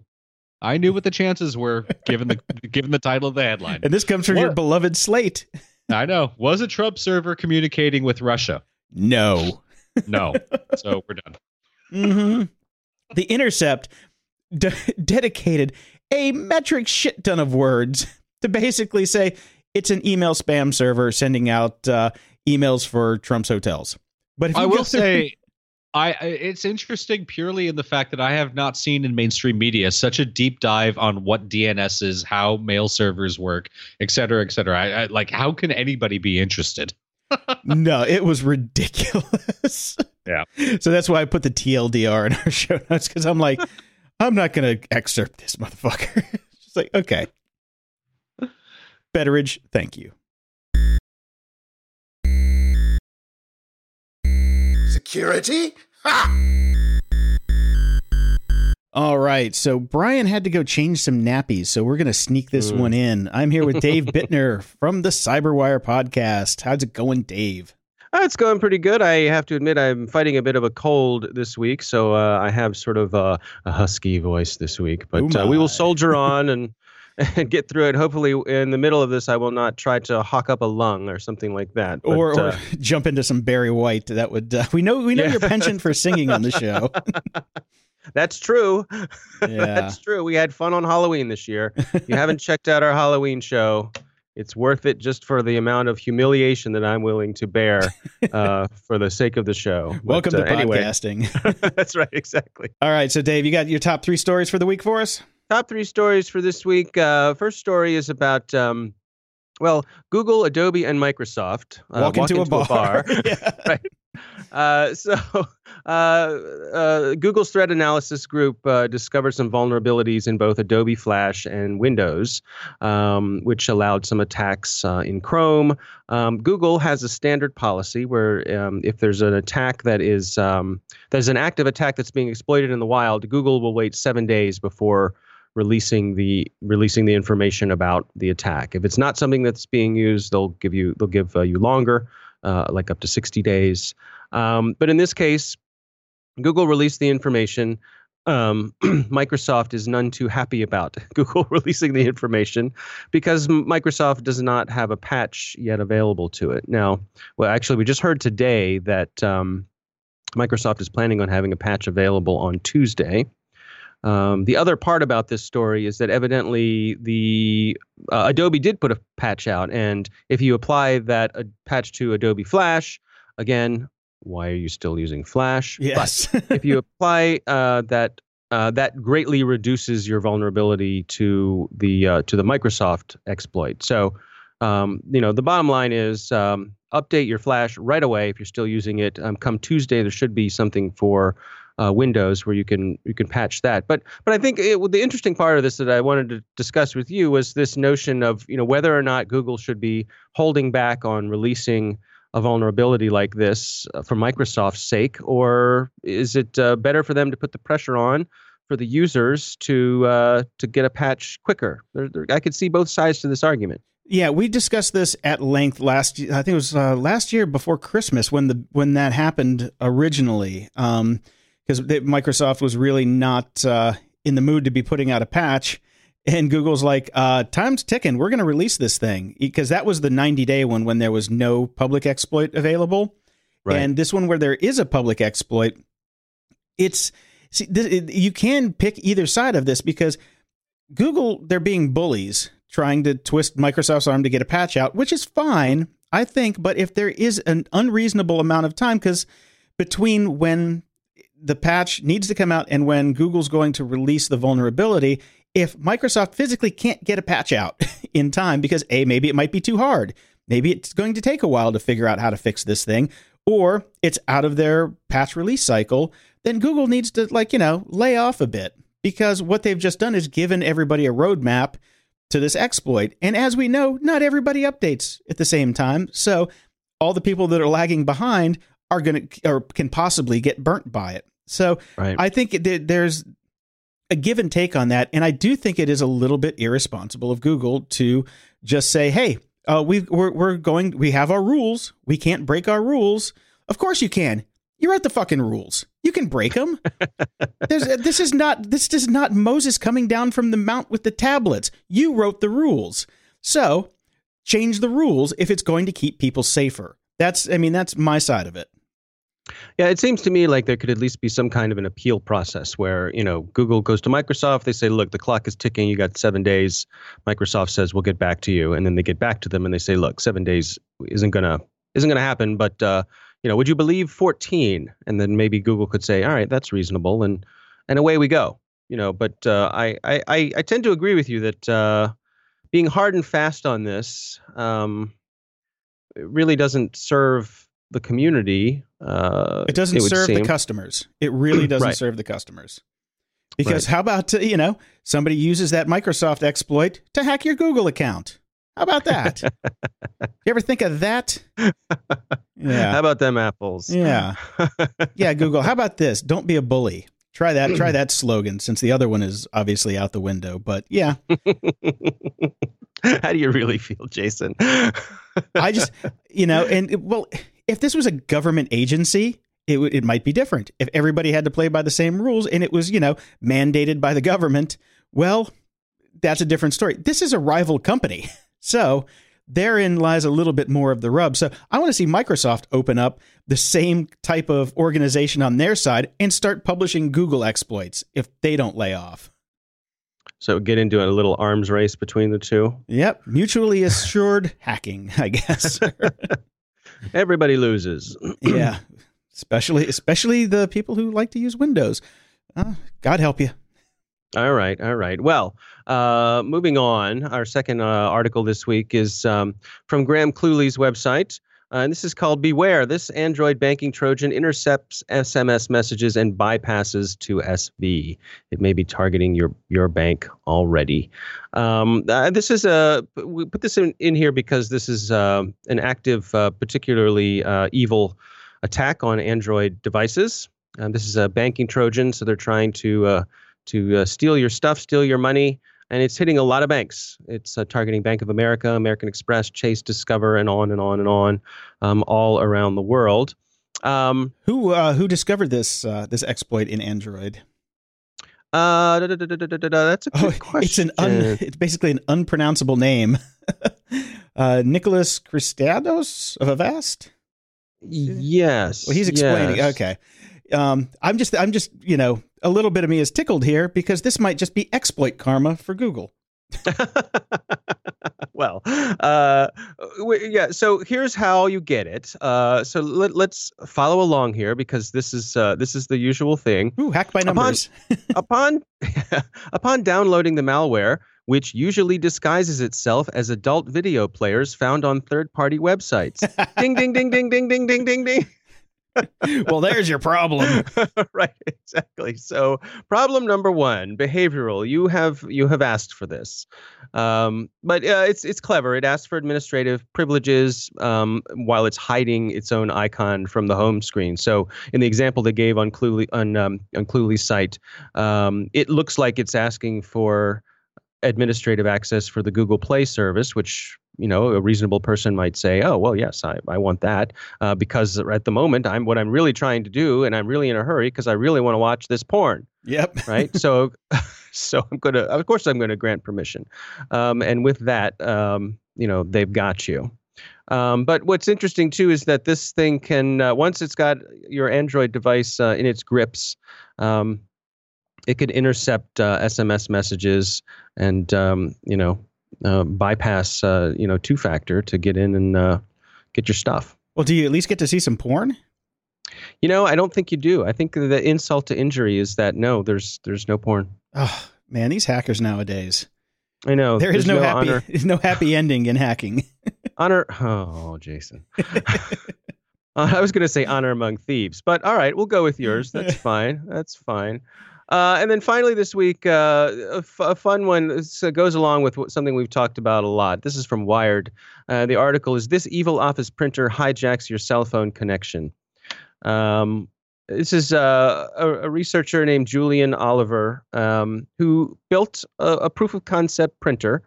I knew what the chances were given the given the title of the headline. And this comes from your beloved Slate. I know. Was a Trump server communicating with Russia? No. No. so we're done. hmm The Intercept de- dedicated a metric shit ton of words to basically say it's an email spam server sending out uh, emails for Trump's hotels. But if you I will through- say, I it's interesting purely in the fact that I have not seen in mainstream media such a deep dive on what DNS is, how mail servers work, et cetera, et cetera. I, I, like, how can anybody be interested? no, it was ridiculous. Yeah. So that's why I put the TLDR in our show notes because I'm like, I'm not going to excerpt this motherfucker. It's just like, okay. Betteridge, thank you. Security? Ha! All right. So Brian had to go change some nappies. So we're going to sneak this Mm. one in. I'm here with Dave Bittner from the Cyberwire podcast. How's it going, Dave? Uh, it's going pretty good. I have to admit, I'm fighting a bit of a cold this week, so uh, I have sort of a, a husky voice this week. But Oh uh, we will soldier on and and get through it. Hopefully, in the middle of this, I will not try to hawk up a lung or something like that. But, or, or uh, jump into some Barry White. That would uh, we know we know Yeah. your penchant for singing on the show. that's true. Yeah. that's true. We had fun on Halloween this year. If you haven't checked out our Halloween show. It's worth it just for the amount of humiliation that I'm willing to bear uh, for the sake of the show. Welcome uh, to anyway. podcasting. That's right, exactly. All right, so Dave, you got your top three stories for the week for us? Top three stories for this week. Uh, first story is about, um, well, Google, Adobe, and Microsoft uh, walk, into, a bar. yeah. right. Uh, so, uh, uh, Google's threat analysis group uh, discovered some vulnerabilities in both Adobe Flash and Windows, um, which allowed some attacks uh, in Chrome. Um, Google has a standard policy where um, if there's an attack that is um, there's an active attack that's being exploited in the wild, Google will wait seven days before releasing the releasing the information about the attack. If it's not something that's being used, they'll give you they'll give uh, you longer, uh, like up to 60 days. Um, but in this case, Google released the information. Um, Microsoft is none too happy about Google releasing the information because Microsoft does not have a patch yet available to it. Now, well, actually, we just heard today that um, Microsoft is planning on having a patch available on Tuesday. Um, the other part about this story is that evidently the uh, Adobe did put a patch out, and if you apply that uh, patch to Adobe Flash, again, why are you still using Flash? Yes. If you apply uh, that, uh, that greatly reduces your vulnerability to the uh, to the Microsoft exploit. So, um, you know, the bottom line is um, update your Flash right away if you're still using it. Um, come Tuesday, there should be something for uh, Windows where you can you can patch that. But but I think it, the interesting part of this that I wanted to discuss with you was this notion of you know whether or not Google should be holding back on releasing a vulnerability like this uh, for Microsoft's sake, or is it uh, better for them to put the pressure on for the users to uh, to get a patch quicker? I could see both sides to this argument. Yeah, we discussed this at length last. I think it was uh, last year before Christmas when the when that happened originally, because Microsoft was really not uh, in the mood to be putting out a patch, and Google's like, uh, "Time's ticking. We're going to release this thing," because that was the ninety day one when there was no public exploit available, and this one where there is a public exploit, it's see, this, it, you can pick either side of this because Google, they're being bullies trying to twist Microsoft's arm to get a patch out, which is fine, I think. But if there is an unreasonable amount of time, because between when the patch needs to come out and when Google's going to release the vulnerability, if Microsoft physically can't get a patch out in time because A, maybe it might be too hard, maybe it's going to take a while to figure out how to fix this thing, or it's out of their patch release cycle, then Google needs to, like, you know, lay off a bit because what they've just done is given everybody a roadmap to this exploit. And as we know, not everybody updates at the same time. So all the people that are lagging behind are going to or can possibly get burnt by it. So Right. I think there's a give and take on that. And I do think it is a little bit irresponsible of Google to just say, hey, uh, we, we're, we're going, we have our rules. We can't break our rules. Of course you can. You wrote the fucking rules. You can break them. There's, this is not this is not Moses coming down from the mount with the tablets. You wrote the rules. So change the rules if it's going to keep people safer. That's I mean that's my side of it. Yeah, it seems to me like there could at least be some kind of an appeal process where, you know, Google goes to Microsoft, they say, look, the clock is ticking, you got seven days. Microsoft says, we'll get back to you. And then they get back to them and they say, look, seven days isn't gonna isn't gonna happen, but uh, you know, would you believe 14? And then maybe Google could say, all right, that's reasonable, and and away we go. You know, but uh, I, I I tend to agree with you that uh, being hard and fast on this um, really doesn't serve the community. Uh, It doesn't would serve the customers. It really doesn't Right. serve the customers. Because Right. how about you know somebody uses that Microsoft exploit to hack your Google account? How about that? you ever think of that? Yeah. How about them apples? yeah, yeah. Google. How about this? Don't be a bully. Try that. Try that slogan. Since the other one is obviously out the window. But yeah, How do you really feel, Jason? I just you know, and well, if this was a government agency, it would it might be different. If everybody had to play by the same rules and it was you know mandated by the government, well, that's a different story. This is a rival company, so therein lies a little bit more of the rub. So I want to see Microsoft open up the same type of organization on their side and start publishing Google exploits if they don't lay off. so get into a little arms race between the two. Yep, mutually assured hacking, I guess. Everybody loses. yeah, especially especially the people who like to use Windows. Uh, God help you. All right, all right. Well, uh, moving on, our second uh, article this week is um, from Graham Cluley's website. Uh, and this is called Beware. This Android banking Trojan intercepts SMS messages and bypasses 2FA. It may be targeting your, your bank already. Um, uh, this is a, we put this in, in here because this is uh, an active, uh, particularly uh, evil attack on Android devices. Um, this is a banking Trojan, so they're trying to to steal your stuff, steal your money, and it's hitting a lot of banks. It's uh, targeting Bank of America, American Express, Chase, Discover, and on and on and on, um, all around the world. Um, Who uh, who discovered this uh, this exploit in Android? uh, da- da- da- that's a good Oh, question. it's an un, it's basically an unpronounceable name. uh, Nicholas Christados of Avast. yes. Well, he's explaining. yes. Okay. Um, I'm just I'm just you know a little bit of me is tickled here because this might just be exploit karma for Google. well, uh, w- yeah. So here's how you get it. Uh, so let, let's follow along here because this is uh, this is the usual thing. Ooh, hack by numbers. upon upon downloading the malware, which usually disguises itself as adult video players found on third-party websites. ding ding ding ding ding ding ding ding ding. Well, there's your problem. right, exactly. So, problem number one, behavioral. You have you have asked for this, um, but uh, it's it's clever. It asks for administrative privileges um, while it's hiding its own icon from the home screen. So, in the example they gave on Cluley on um, on Cluley's site, um, it looks like it's asking for administrative access for the Google Play service, which you know a reasonable person might say, oh well, yes, I, I want that uh, because at the moment I'm what I'm really trying to do, and I'm really in a hurry because I really want to watch this porn, Yep. right? so, so I'm gonna, of course, I'm gonna grant permission, um, and with that, um, you know, they've got you. Um, but what's interesting too is that this thing can, uh, once it's got your Android device uh, in its grips, um, it could intercept uh, SMS messages and um, you know uh, bypass uh, you know two factor to get in and uh, get your stuff. Well, do you at least get to see some porn? You know, I don't think you do. I think the insult to injury is that no, there's there's no porn. Oh man, these hackers nowadays. I know There is there's no, happy honor. there's no happy ending in hacking. honor. Oh, Jason. Uh, I was going to say honor among thieves, but all right, we'll go with yours. That's fine. That's fine. Uh, and then finally this week, uh, a, f- a fun one uh, goes along with something we've talked about a lot. This is from Wired. Uh, the article is This Evil Office Printer Hijacks Your Cell Phone Connection. Um, this is uh, a, a researcher named Julian Oliver um, who built a, a proof of concept printer,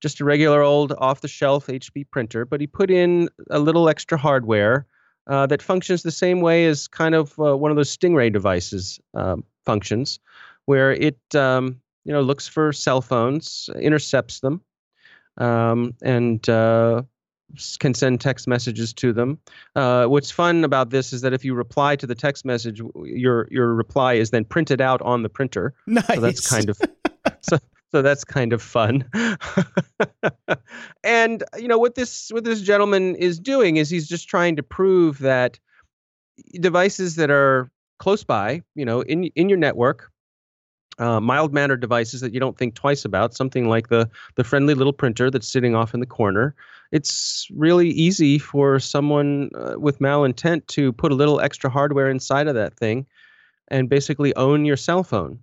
just a regular old off the shelf HP printer, but he put in a little extra hardware uh, that functions the same way as kind of uh, one of those Stingray devices um, functions, where it um, you know looks for cell phones, intercepts them, um, and uh, can send text messages to them. Uh, what's fun about this is that if you reply to the text message, your your reply is then printed out on the printer. nice. So that's kind of so so that's kind of fun. and you know what this what this gentleman is doing is he's just trying to prove that devices that are close by, you know, in in your network, uh, mild mannered devices that you don't think twice about, something like the the friendly little printer that's sitting off in the corner. It's really easy for someone uh, with malintent to put a little extra hardware inside of that thing and basically own your cell phone.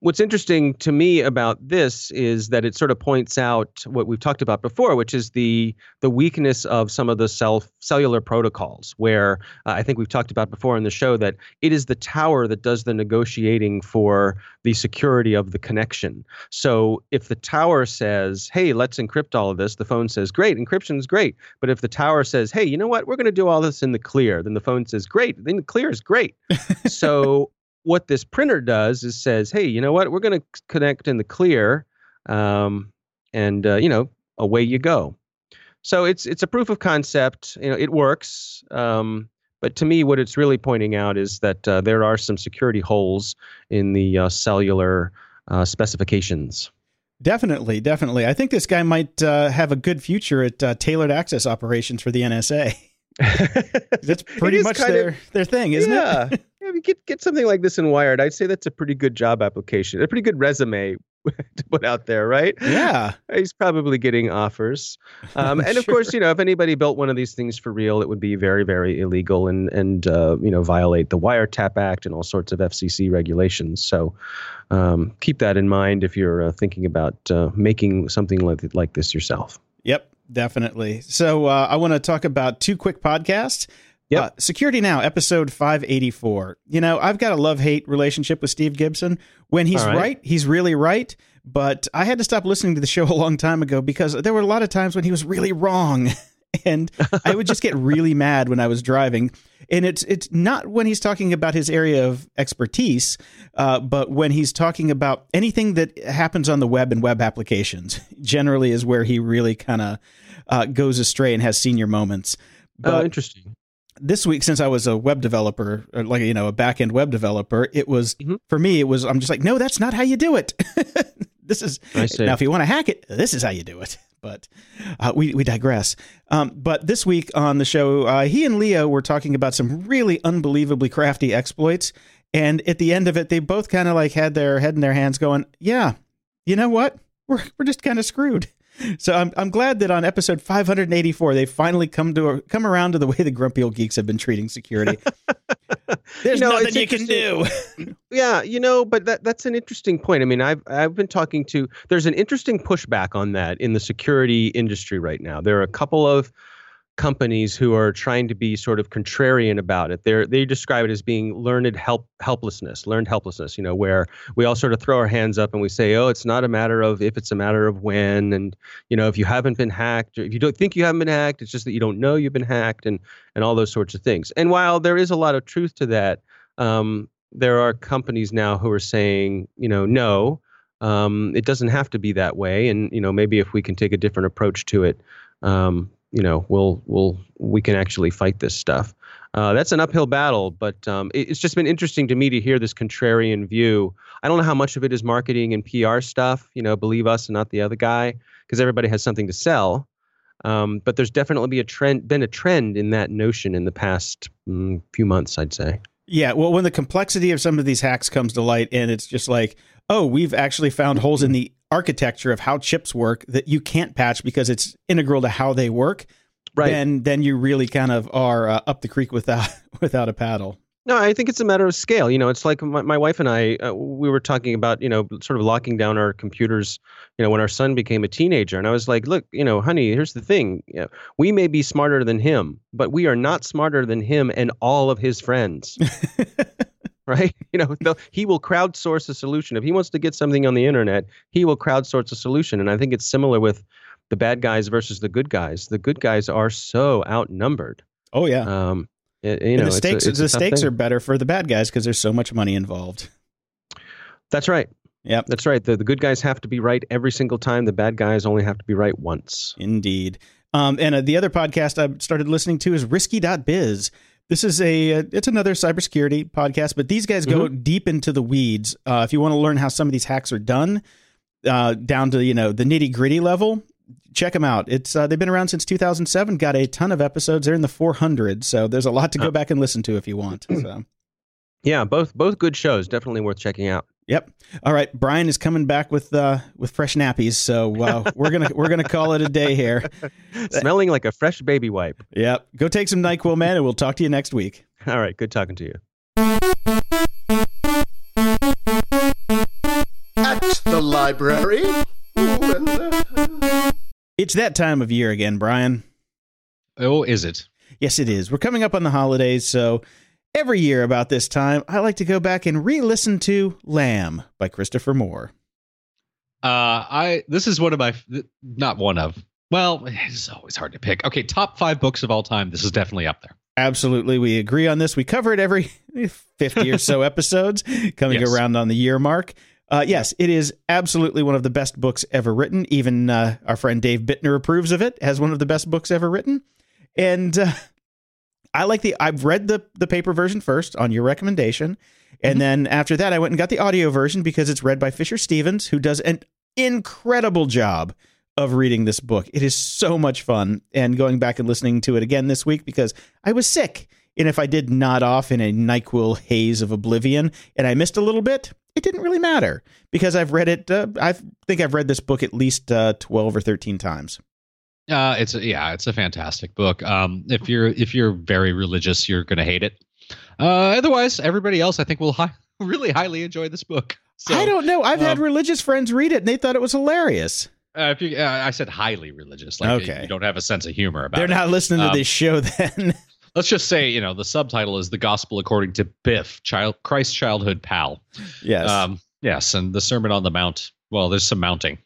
What's interesting to me about this is that it sort of points out what we've talked about before, which is the the weakness of some of the cell cellular protocols. Where uh, I think we've talked about before in the show that it is the tower that does the negotiating for the security of the connection. So if the tower says, "Hey, let's encrypt all of this," the phone says, "Great, encryption is great." But if the tower says, "Hey, you know what? We're going to do all this in the clear," then the phone says, "Great, then the clear is great." so what this printer does is says, "Hey, you know what? We're going to connect in the clear, um, and uh, you know, away you go." So it's it's a proof of concept. You know, it works. Um, but to me, what it's really pointing out is that uh, there are some security holes in the uh, cellular uh, specifications. Definitely, definitely. I think this guy might uh, have a good future at uh, tailored access operations for the NSA. That's pretty much kind of- their their thing, isn't yeah. it? if you get get something like this in Wired, I'd say that's a pretty good job application, a pretty good resume to put out there, right? Yeah. He's probably getting offers. Um, and of Sure. course, you know, if anybody built one of these things for real, it would be very, very illegal and and uh, you know violate the Wiretap Act and all sorts of FCC regulations. So um, keep that in mind if you're uh, thinking about uh, making something like like this yourself. Yep, definitely. So uh, I want to talk about two quick podcasts. Yep. Uh, Security Now, episode 584. You know, I've got a love hate relationship with Steve Gibson. When he's right. right, he's really right. But I had to stop listening to the show a long time ago because there were a lot of times when he was really wrong. And I would just get really mad when I was driving. And it's it's not when he's talking about his area of expertise, uh, but when he's talking about anything that happens on the web and web applications. Generally, is where he really kind of uh, goes astray and has senior moments. oh, interesting. This week, since I was a web developer, or like you know, a back end web developer, it was Mhm. for me. It was I'm just like, no, that's not how you do it. this is now if you want to hack it, this is how you do it. But uh, we we digress. Um, but this week on the show, uh, he and Leo were talking about some really unbelievably crafty exploits, and at the end of it, they both kind of like had their head in their hands, going, "Yeah, you know what? We're we're just kind of screwed." So I'm I'm glad that on episode 584 they finally come to come around to the way the grumpy old geeks have been treating security. There's You know, nothing you can do. Yeah, you know, but that that's an interesting point. I mean, I've I've been talking to there's an interesting pushback on that in the security industry right now. There are a couple of companies who are trying to be sort of contrarian about it. They they describe it as being learned help helplessness, learned helplessness, you know, where we all sort of throw our hands up and we say, "Oh, it's not a matter of if, it's a matter of when." And, you know, if you haven't been hacked, or if you don't think you haven't been hacked, it's just that you don't know you've been hacked and and all those sorts of things. And while there is a lot of truth to that, um, there are companies now who are saying, you know, no, um, it doesn't have to be that way, and you know, maybe if we can take a different approach to it, um, you know, we'll we'll we can actually fight this stuff. Uh, that's an uphill battle, but um, it, it's just been interesting to me to hear this contrarian view. I don't know how much of it is marketing and PR stuff. You know, believe us and not the other guy, because everybody has something to sell. Um, but there's definitely be a trend, been a trend in that notion in the past mm, few months, I'd say. Yeah, well, when the complexity of some of these hacks comes to light, and it's just like, oh, we've actually found holes in the architecture of how chips work that you can't patch because it's integral to how they work. Right. Then, then you really kind of are uh, up the creek without without a paddle. No, I think it's a matter of scale. You know, it's like my, my wife and I, uh, we were talking about, you know, sort of locking down our computers, you know, when our son became a teenager. And I was like, look, you know, honey, here's the thing. You know, we may be smarter than him, but we are not smarter than him and all of his friends. right? You know, he will crowdsource a solution. If he wants to get something on the internet, he will crowdsource a solution. And I think it's similar with the bad guys versus the good guys. The good guys are so outnumbered. Oh yeah. Um, it, you know, the stakes a, the stakes thing. are better for the bad guys because there's so much money involved. That's right. Yep. That's right. The, the good guys have to be right every single time. The bad guys only have to be right once. Indeed. Um, and uh, the other podcast I started listening to is Risky.biz. This is a uh, it's another cybersecurity podcast, but these guys go mm-hmm. deep into the weeds. Uh, if you want to learn how some of these hacks are done, uh, down to you know the nitty gritty level, check them out. It's uh, they've been around since 2007. Got a ton of episodes. They're in the 400, so there's a lot to go back and listen to if you want. So. Yeah, both both good shows. Definitely worth checking out. Yep. All right, Brian is coming back with uh, with fresh nappies, so uh, we're gonna we're gonna call it a day here. Smelling like a fresh baby wipe. Yep. Go take some Nyquil, man, and we'll talk to you next week. All right. Good talking to you. At the library. It's that time of year again, Brian. Oh, is it? Yes, it is. We're coming up on the holidays, so every year about this time, I like to go back and re-listen to Lamb by Christopher Moore. Uh, I this is one of my not one of. Well, it's always hard to pick. Okay, top five books of all time. This is definitely up there. Absolutely, we agree on this. We cover it every fifty or so episodes, coming yes. around on the year mark. Uh, yes, it is absolutely one of the best books ever written. Even uh, our friend Dave Bittner approves of it as one of the best books ever written. And uh, I like the. I've read the the paper version first on your recommendation, and mm-hmm. then after that, I went and got the audio version because it's read by Fisher Stevens, who does an incredible job of reading this book. It is so much fun, and going back and listening to it again this week because I was sick. And if I did nod off in a NyQuil haze of oblivion and I missed a little bit, it didn't really matter because I've read it. Uh, I think I've read this book at least uh, twelve or thirteen times. Uh, it's a, yeah, it's a fantastic book. Um, if you're if you're very religious, you're gonna hate it. Uh, otherwise, everybody else, I think, will hi- really highly enjoy this book. So, I don't know. I've um, had religious friends read it and they thought it was hilarious. Uh, if you, uh, I said highly religious, like okay. you don't have a sense of humor about They're it. They're not listening um, to this show then. let's just say you know the subtitle is the gospel according to biff child christ's childhood pal yes um, yes and the sermon on the mount well there's some mounting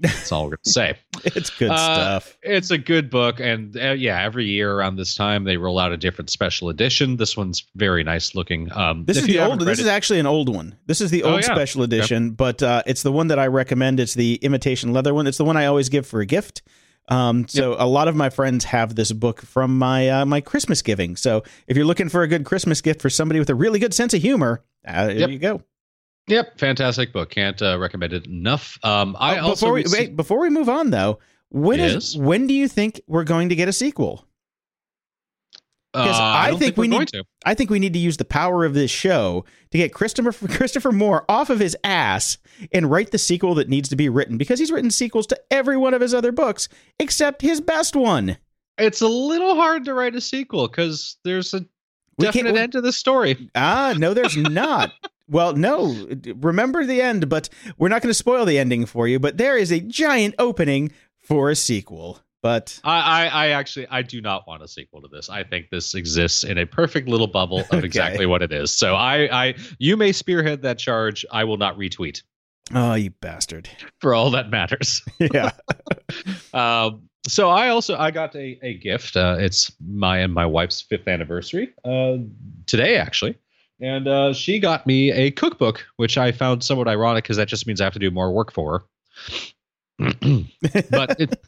that's all we're gonna say it's good uh, stuff it's a good book and uh, yeah every year around this time they roll out a different special edition this one's very nice looking um, this is the old this it, is actually an old one this is the oh, old oh, yeah. special edition yep. but uh, it's the one that i recommend it's the imitation leather one it's the one i always give for a gift um, so yep. a lot of my friends have this book from my uh, my Christmas giving. So if you're looking for a good Christmas gift for somebody with a really good sense of humor, uh, there yep. you go. Yep, fantastic book. Can't uh, recommend it enough. Um, I oh, also before we, wait, before we move on though, when yes? is, when do you think we're going to get a sequel? Because uh, I, I, think, think we need. To. I think we need to use the power of this show to get Christopher Christopher Moore off of his ass and write the sequel that needs to be written. Because he's written sequels to every one of his other books except his best one. It's a little hard to write a sequel because there's a definite end to the story. Ah, no, there's not. Well, no. Remember the end, but we're not going to spoil the ending for you. But there is a giant opening for a sequel. But I, I, I, actually I do not want a sequel to this. I think this exists in a perfect little bubble of okay. exactly what it is. So I, I you may spearhead that charge. I will not retweet. Oh, you bastard! For all that matters. Yeah. um, so I also I got a, a gift. Uh, it's my and my wife's fifth anniversary uh, today, actually. And uh, she got me a cookbook, which I found somewhat ironic because that just means I have to do more work for her. but it,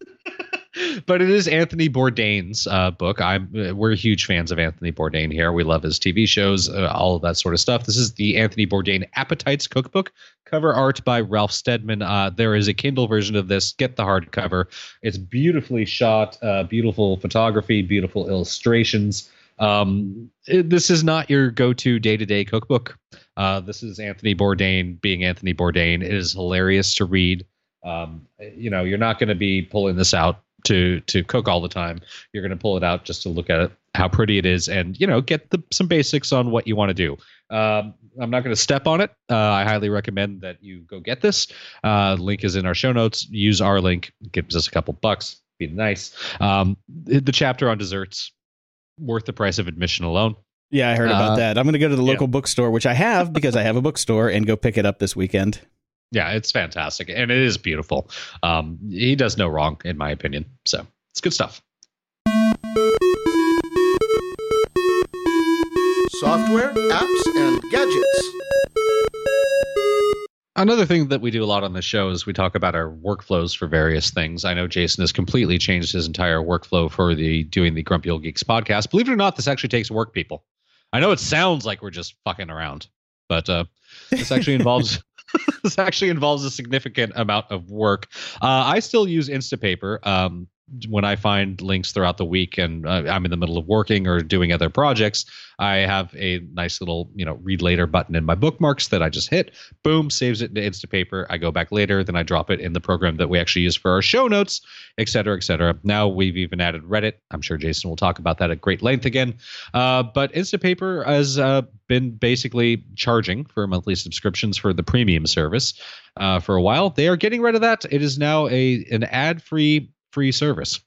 but it is Anthony Bourdain's uh, book. I'm uh, we're huge fans of Anthony Bourdain here. We love his TV shows, uh, all of that sort of stuff. This is the Anthony Bourdain Appetites Cookbook. Cover art by Ralph Steadman. Uh, there is a Kindle version of this. Get the hardcover. It's beautifully shot, uh, beautiful photography, beautiful illustrations. Um, it, this is not your go-to day-to-day cookbook. Uh, this is Anthony Bourdain being Anthony Bourdain. It is hilarious to read. Um, you know, you're not going to be pulling this out to to cook all the time. You're going to pull it out just to look at it, how pretty it is, and you know, get the, some basics on what you want to do. Um, I'm not going to step on it. Uh, I highly recommend that you go get this. Uh, link is in our show notes. Use our link. Gives us a couple bucks. Be nice. Um, the chapter on desserts worth the price of admission alone. Yeah, I heard about Uh, that. I'm going to go to the yeah. local bookstore, which I have because I have a bookstore, and go pick it up this weekend. Yeah, it's fantastic and it is beautiful. Um, he does no wrong, in my opinion. So it's good stuff. Software, apps, and gadgets. Another thing that we do a lot on the show is we talk about our workflows for various things. I know Jason has completely changed his entire workflow for the doing the Grumpy Old Geeks podcast. Believe it or not, this actually takes work, people. I know it sounds like we're just fucking around, but uh, this actually involves this actually involves a significant amount of work. Uh, I still use Instapaper um, when I find links throughout the week, and uh, I'm in the middle of working or doing other projects. I have a nice little, you know, read later button in my bookmarks that I just hit. Boom, saves it to Instapaper. I go back later, then I drop it in the program that we actually use for our show notes, et cetera, et cetera. Now we've even added Reddit. I'm sure Jason will talk about that at great length again. Uh, but Instapaper has uh, been basically charging for monthly subscriptions for the premium service uh, for a while. They are getting rid of that. It is now a an ad free free service.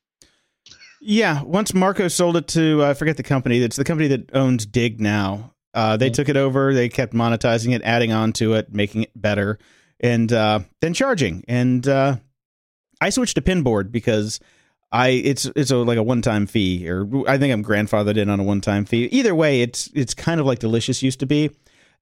Yeah, once Marco sold it to uh, I forget the company. It's the company that owns Digg now. Uh, they Mhm. took it over. They kept monetizing it, adding on to it, making it better, and uh, then charging. And uh, I switched to Pinboard because I it's it's a, like a one time fee, or I think I'm grandfathered in on a one time fee. Either way, it's it's kind of like Delicious used to be,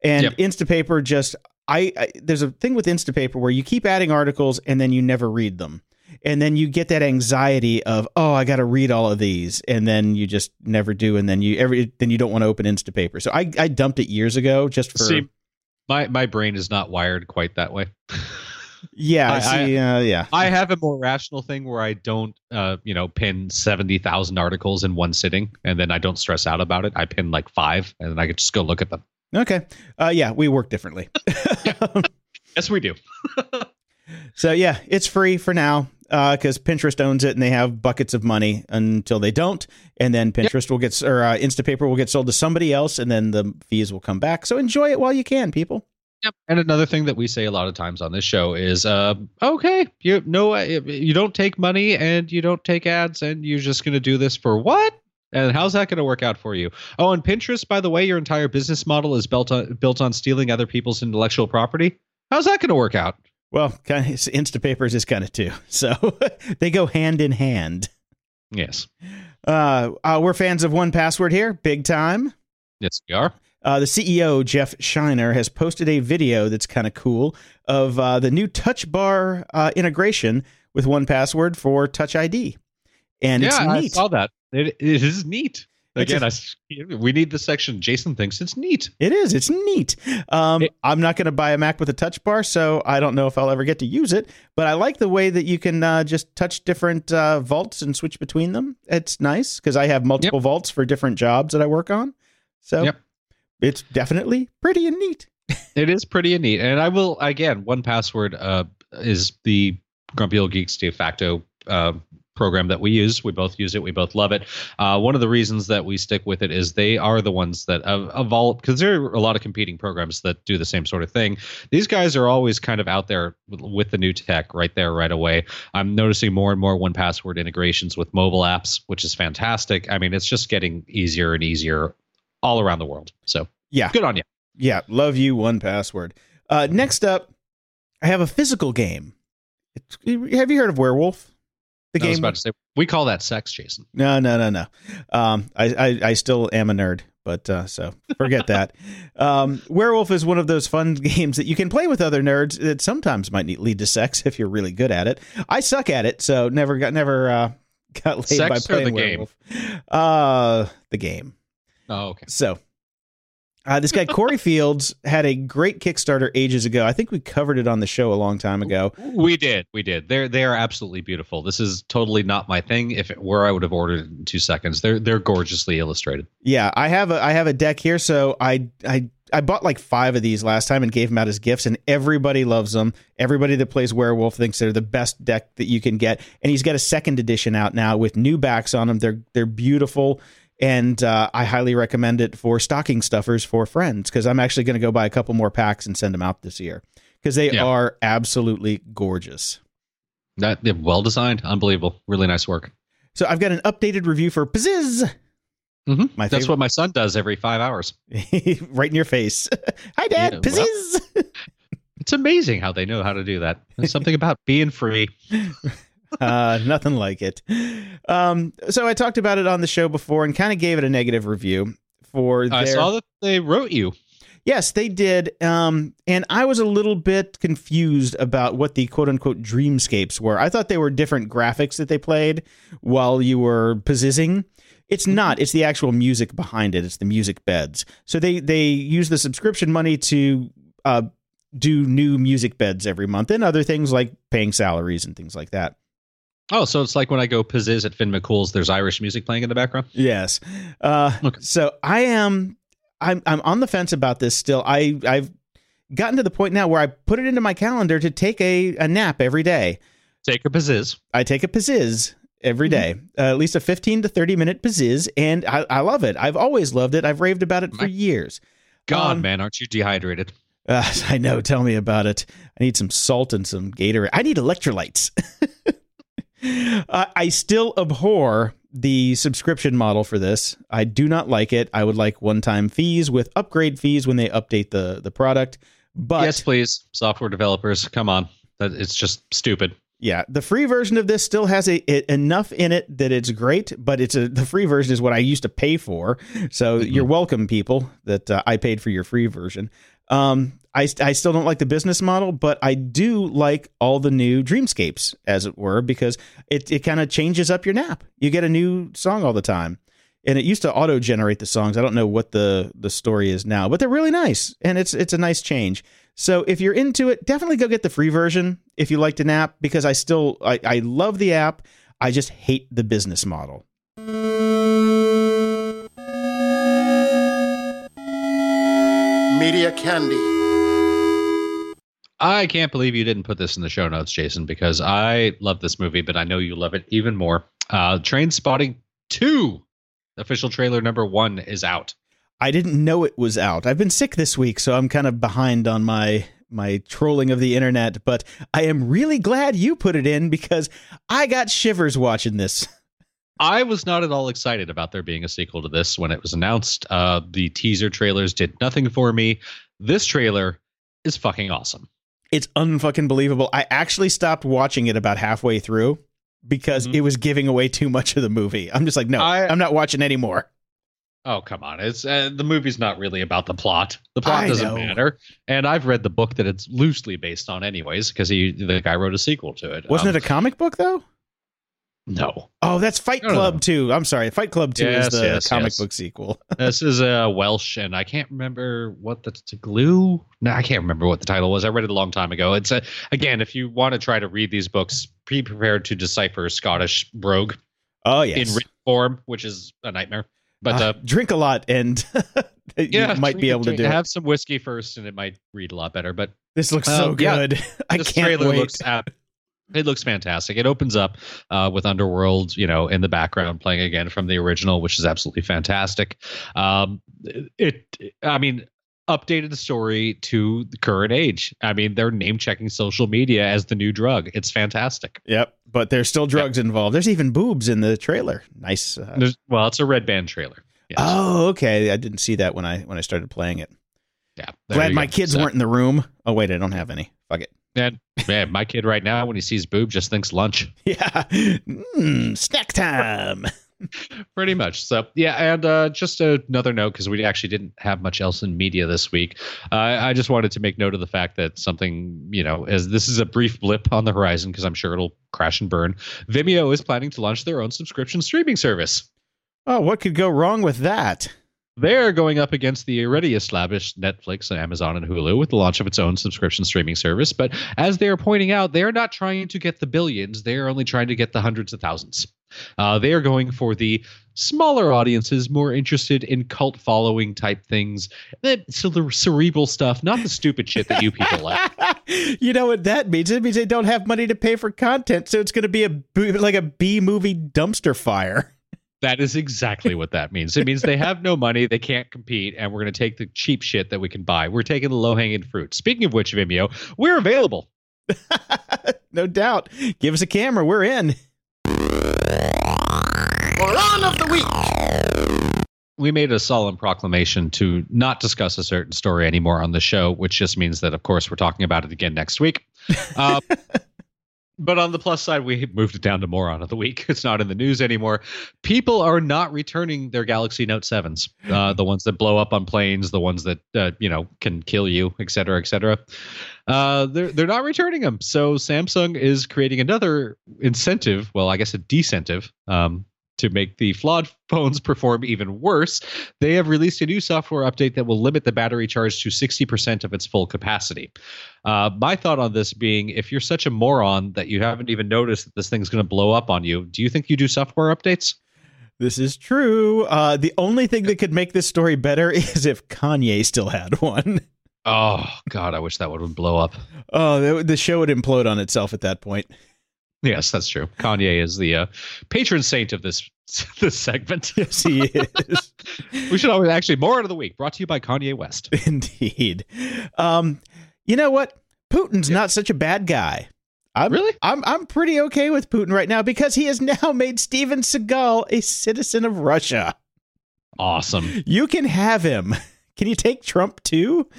and Yep. Instapaper just I, I there's a thing with Instapaper where you keep adding articles and then you never read them and then you get that anxiety of oh i got to read all of these. And then you just never do. And then you every then you don't want to open instapaper so i i dumped it years ago just for See, my my brain is not wired quite that way. yeah I- see uh, yeah. I have a more rational thing where I don't, uh, you know, pin seventy thousand articles in one sitting, and then I don't stress out about it. I pin like five, and then I can just go look at them. okay. Uh yeah we work differently. Yes, we do. so yeah it's free for now because Pinterest owns it and they have buckets of money until they don't, and then Pinterest will get or uh, Instapaper will get sold to somebody else, and then the fees will come back. So enjoy it while you can, people. Yep. And another thing that we say a lot of times on this show is, uh, okay, you no, you don't take money and you don't take ads, and you're just going to do this for what? And how's that going to work out for you? Oh, and Pinterest, by the way, your entire business model is built on built on stealing other people's intellectual property. How's that going to work out? Well, kind of, Instapapers is kind of too. So they go hand in hand. Yes, Uh, uh, we're fans of 1Password here, big time. yes, we are. Uh, the CEO Jeff Shiner has posted a video that's kind of cool of uh, the new Touch Bar uh, integration with 1Password for Touch ID, and yeah, it's I neat. saw that. It, it is neat. It's Again, a- I s we need the section. Jason thinks it's neat. It is. It's neat. Um, It- I'm not going to buy a Mac with a touch bar, so I don't know if I'll ever get to use it. But I like the way that you can uh, just touch different uh, vaults and switch between them. It's nice because I have multiple vaults for different jobs that I work on. So Yep. it's definitely pretty and neat. It is pretty and neat, and I will again. 1Password uh, is the Grumpy Old Geeks de facto uh, program that we use. We both use it. We both love it. Uh, one of the reasons that we stick with it is they are the ones that of, of all because there are a lot of competing programs that do the same sort of thing. These guys are always kind of out there with, with the new tech right there right away. I'm noticing more and more 1Password integrations with mobile apps, which is fantastic. I mean, it's just getting easier and easier all around the world. So Yeah. good on you. Yeah. Love you. 1Password. Uh, next up, I have a physical game. It's, have you heard of Werewolf? The I was game. about to say we call that sex, Jason. No, no, no, no. Um, I, I, I still am a nerd, but uh, so forget that. Um, Werewolf is one of those fun games that you can play with other nerds that sometimes might lead to sex if you're really good at it. I suck at it, so never got never uh, got laid Sex by playing the game? werewolf. Uh, the game. Oh, okay. So, uh, this guy Corey Fields had a great Kickstarter ages ago. I think we covered it on the show a long time ago. We did, we did. They're they are absolutely beautiful. This is totally not my thing. If it were, I would have ordered it in two seconds. They're they're gorgeously illustrated. Yeah, I have a I have a deck here, so I I I bought like five of these last time and gave them out as gifts, and everybody loves them. Everybody that plays Werewolf thinks they're the best deck that you can get. And he's got a second edition out now with new backs on them. They're they're beautiful, and uh, I highly recommend it for stocking stuffers for friends because I'm actually going to go buy a couple more packs and send them out this year because they Yeah. are absolutely gorgeous. That yeah, well designed, unbelievable, really nice work. So I've got an updated review for Pzizz. hmm My That's favorite- what my son does every five hours. right in your face. Hi, Dad. Yeah, well- It's amazing how they know how to do that. There's something about being free. uh, nothing like it. Um, so I talked about it on the show before and kind of gave it a negative review for I saw that they wrote you. yes, they did. Um, and I was a little bit confused about what the quote unquote dreamscapes were. I thought they were different graphics that they played while you were pzizzing. It's not. It's the actual music behind it. It's the music beds. So they they use the subscription money to uh, do new music beds every month and other things like paying salaries and things like that. Oh, so it's like when I go pzizz at Finn McCool's, there's Irish music playing in the background. Yes. Uh, Okay. So I am. I'm. I'm on the fence about this still. I. I've gotten to the point now where I put it into my calendar to take a, a nap every day. Take a pzizz. I take a pzizz every day, uh, at least a 15 to 30 minute pzizz, and I, I love it. I've always loved it. I've raved about it for My- years. God, Um, man, aren't you dehydrated? Uh, I know. Tell me about it. I need some salt and some Gatorade. I need electrolytes. uh, I still abhor the subscription model for this. I do not like it. I would like one-time fees with upgrade fees when they update the the product. But yes, please, software developers, come on. That it's just stupid. yeah, the free version of this still has a, it, enough in it that it's great. But it's a the free version is what I used to pay for. So Mhm. you're welcome, people, that uh, I paid for your free version. Um, I, I still don't like the business model, but I do like all the new dreamscapes, as it were, because it, it kind of changes up your nap. You get a new song all the time. And it used to auto generate the songs. I don't know what the, the story is now, but they're really nice. And it's it's a nice change. So if you're into it, definitely go get the free version if you like to nap, because I still I, I love the app. I just hate the business model. Media Candy. I can't believe you didn't put this in the show notes, Jason, because I love this movie, but I know you love it even more. Uh, Trainspotting 2, official trailer number one, is out. I didn't know it was out. I've been sick this week, so I'm kind of behind on my my trolling of the internet, but I am really glad you put it in because I got shivers watching this. I was not at all excited about there being a sequel to this when it was announced. Uh, the teaser trailers did nothing for me. This trailer is fucking awesome. It's unfucking believable. I actually stopped watching it about halfway through because Mhm. it was giving away too much of the movie. I'm just like, no, I- I'm not watching anymore. Oh come on! It's uh, the movie's not really about the plot. The plot I doesn't know. matter. And I've read the book that it's loosely based on, anyways, because he the guy wrote a sequel to it. Wasn't Um, it a comic book though? No, Oh, that's Fight Club no. 2. I'm sorry. Fight Club 2 Yes, is the yes, comic yes. book sequel. this is uh, Welsh, and I can't remember what the to glue. No, I can't remember what the title was. I read it a long time ago. It's a, again, if you want to try to read these books, be prepared to decipher Scottish brogue Oh, yes. in written form, which is a nightmare. But Uh, uh, drink a lot and you yeah, might be able to do it. have some whiskey first, and it might read a lot better. But This looks so yeah. good. I this can't wait. looks ab- it looks fantastic. It opens up uh, with Underworld, you know, in the background playing again from the original, which is absolutely fantastic. Um, it, I mean, updated the story to the current age. I mean, they're name checking social media as the new drug. It's fantastic. Yep, but there's still drugs involved. There's even boobs in the trailer. Nice. Uh, well, it's a red band trailer. Yes. oh, okay. I didn't see that when I when I started playing it. yeah. Glad my go. kids So- weren't in the room. Oh wait, I don't have any. Fuck it. And man, my kid right now, when he sees boob, just thinks lunch. Yeah. Mm, snack time. Pretty much. So yeah, and uh, just another note because we actually didn't have much else in media this week. Uh, I just wanted to make note of the fact that something, you know, as this is a brief blip on the horizon because I'm sure it'll crash and burn. Vimeo is planning to launch their own subscription streaming service. Oh, what could go wrong with that? They're going up against the already established Netflix, and Amazon, and Hulu with the launch of its own subscription streaming service. But as they are pointing out, they are not trying to get the billions. They are only trying to get the hundreds of thousands. Uh, they are going for the smaller audiences, more interested in cult following type things. The cerebral stuff, not the stupid shit that you people like. you know what that means? It means they don't have money to pay for content, so it's going to be a like a B movie dumpster fire. That is exactly what that means. It means they have no money, they can't compete, and we're going to take the cheap shit that we can buy. We're taking the low hanging fruit. Speaking of which, Vimeo, we're available. no doubt. Give us a camera. We're in. Moron of the week. We made a solemn proclamation to not discuss a certain story anymore on the show, which just means that, of course, we're talking about it again next week. Uh, but on the plus side, we moved it down to moron of the week. It's not in the news anymore. People are not returning their Galaxy Note sevens, uh, the ones that blow up on planes, the ones that uh, you know can kill you, et cetera, et cetera. Uh, they're they're not returning them. So Samsung is creating another incentive. Well, I guess a decentive. Um, to make the flawed phones perform even worse, they have released a new software update that will limit the battery charge to 60% of its full capacity. Uh, my thought on this being if you're such a moron that you haven't even noticed that this thing's going to blow up on you, do you think you do software updates? This is true. Uh, the only thing that could make this story better is if Kanye still had one. Oh, God, I wish that one would blow up. Oh, the show would implode on itself at that point. Yes, that's true. Kanye is the uh, patron saint of this this segment. Yes, he is. we should always actually more out of the week brought to you by Kanye West. Indeed. Um, you know what? Putin's yeah. not such a bad guy. I'm, really? I'm I'm pretty okay with Putin right now because he has now made Steven Seagal a citizen of Russia. Awesome. You can have him. Can you take Trump too?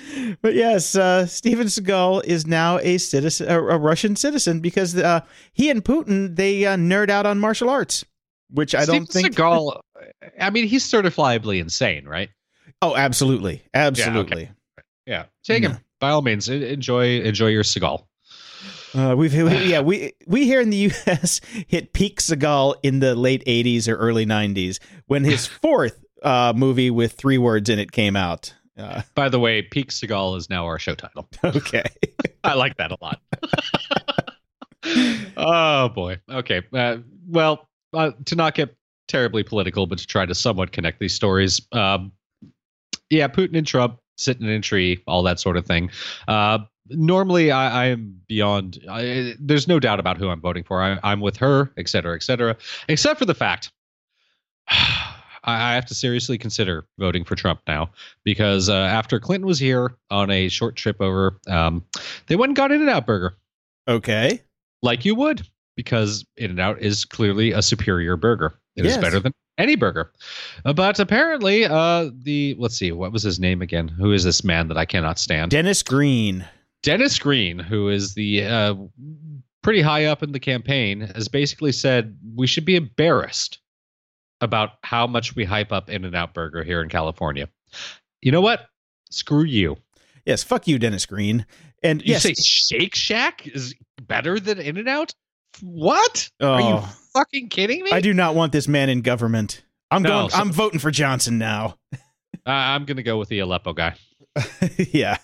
But yes, uh, Steven Seagal is now a citizen, a, a Russian citizen, because uh, he and Putin they uh, nerd out on martial arts, which I don't think. Seagal, I mean, he's certifiably insane, right? Oh, absolutely, absolutely. Yeah, okay. yeah. take him by all means. Enjoy, enjoy your Seagal. Uh, we've we, yeah we we here in the U.S. hit peak Seagal in the late '80s or early '90s when his fourth uh, movie with three words in it came out. Uh, By the way, Peak Seagal is now our show title. Okay. I like that a lot. oh, boy. Okay. Uh, well, uh, to not get terribly political, but to try to somewhat connect these stories. Um, yeah, Putin and Trump sitting in a tree, all that sort of thing. Uh, normally, I, I, am beyond. I, there's no doubt about who I'm voting for. I, I'm with her, et cetera, et cetera, except for the fact I have to seriously consider voting for Trump now because uh, after Clinton was here on a short trip over, um, they went and got In-N-Out Burger. Okay. Like you would, because In-N-Out is clearly a superior burger. It yes. is better than any burger. Uh, but apparently, uh, the let's see, what was his name again? Who is this man that I cannot stand? Dennis Green. Dennis Green, who is the uh, pretty high up in the campaign, has basically said we should be embarrassed about how much we hype up In-N-Out Burger here in California. You know what? Screw you. Yes, fuck you, Dennis Green. And you yes, say Shake Shack is better than In-N-Out? What? Oh, Are you fucking kidding me? I do not want this man in government. I'm no, going. So, I'm voting for Johnson now. uh, I'm going to go with the Aleppo guy. yeah.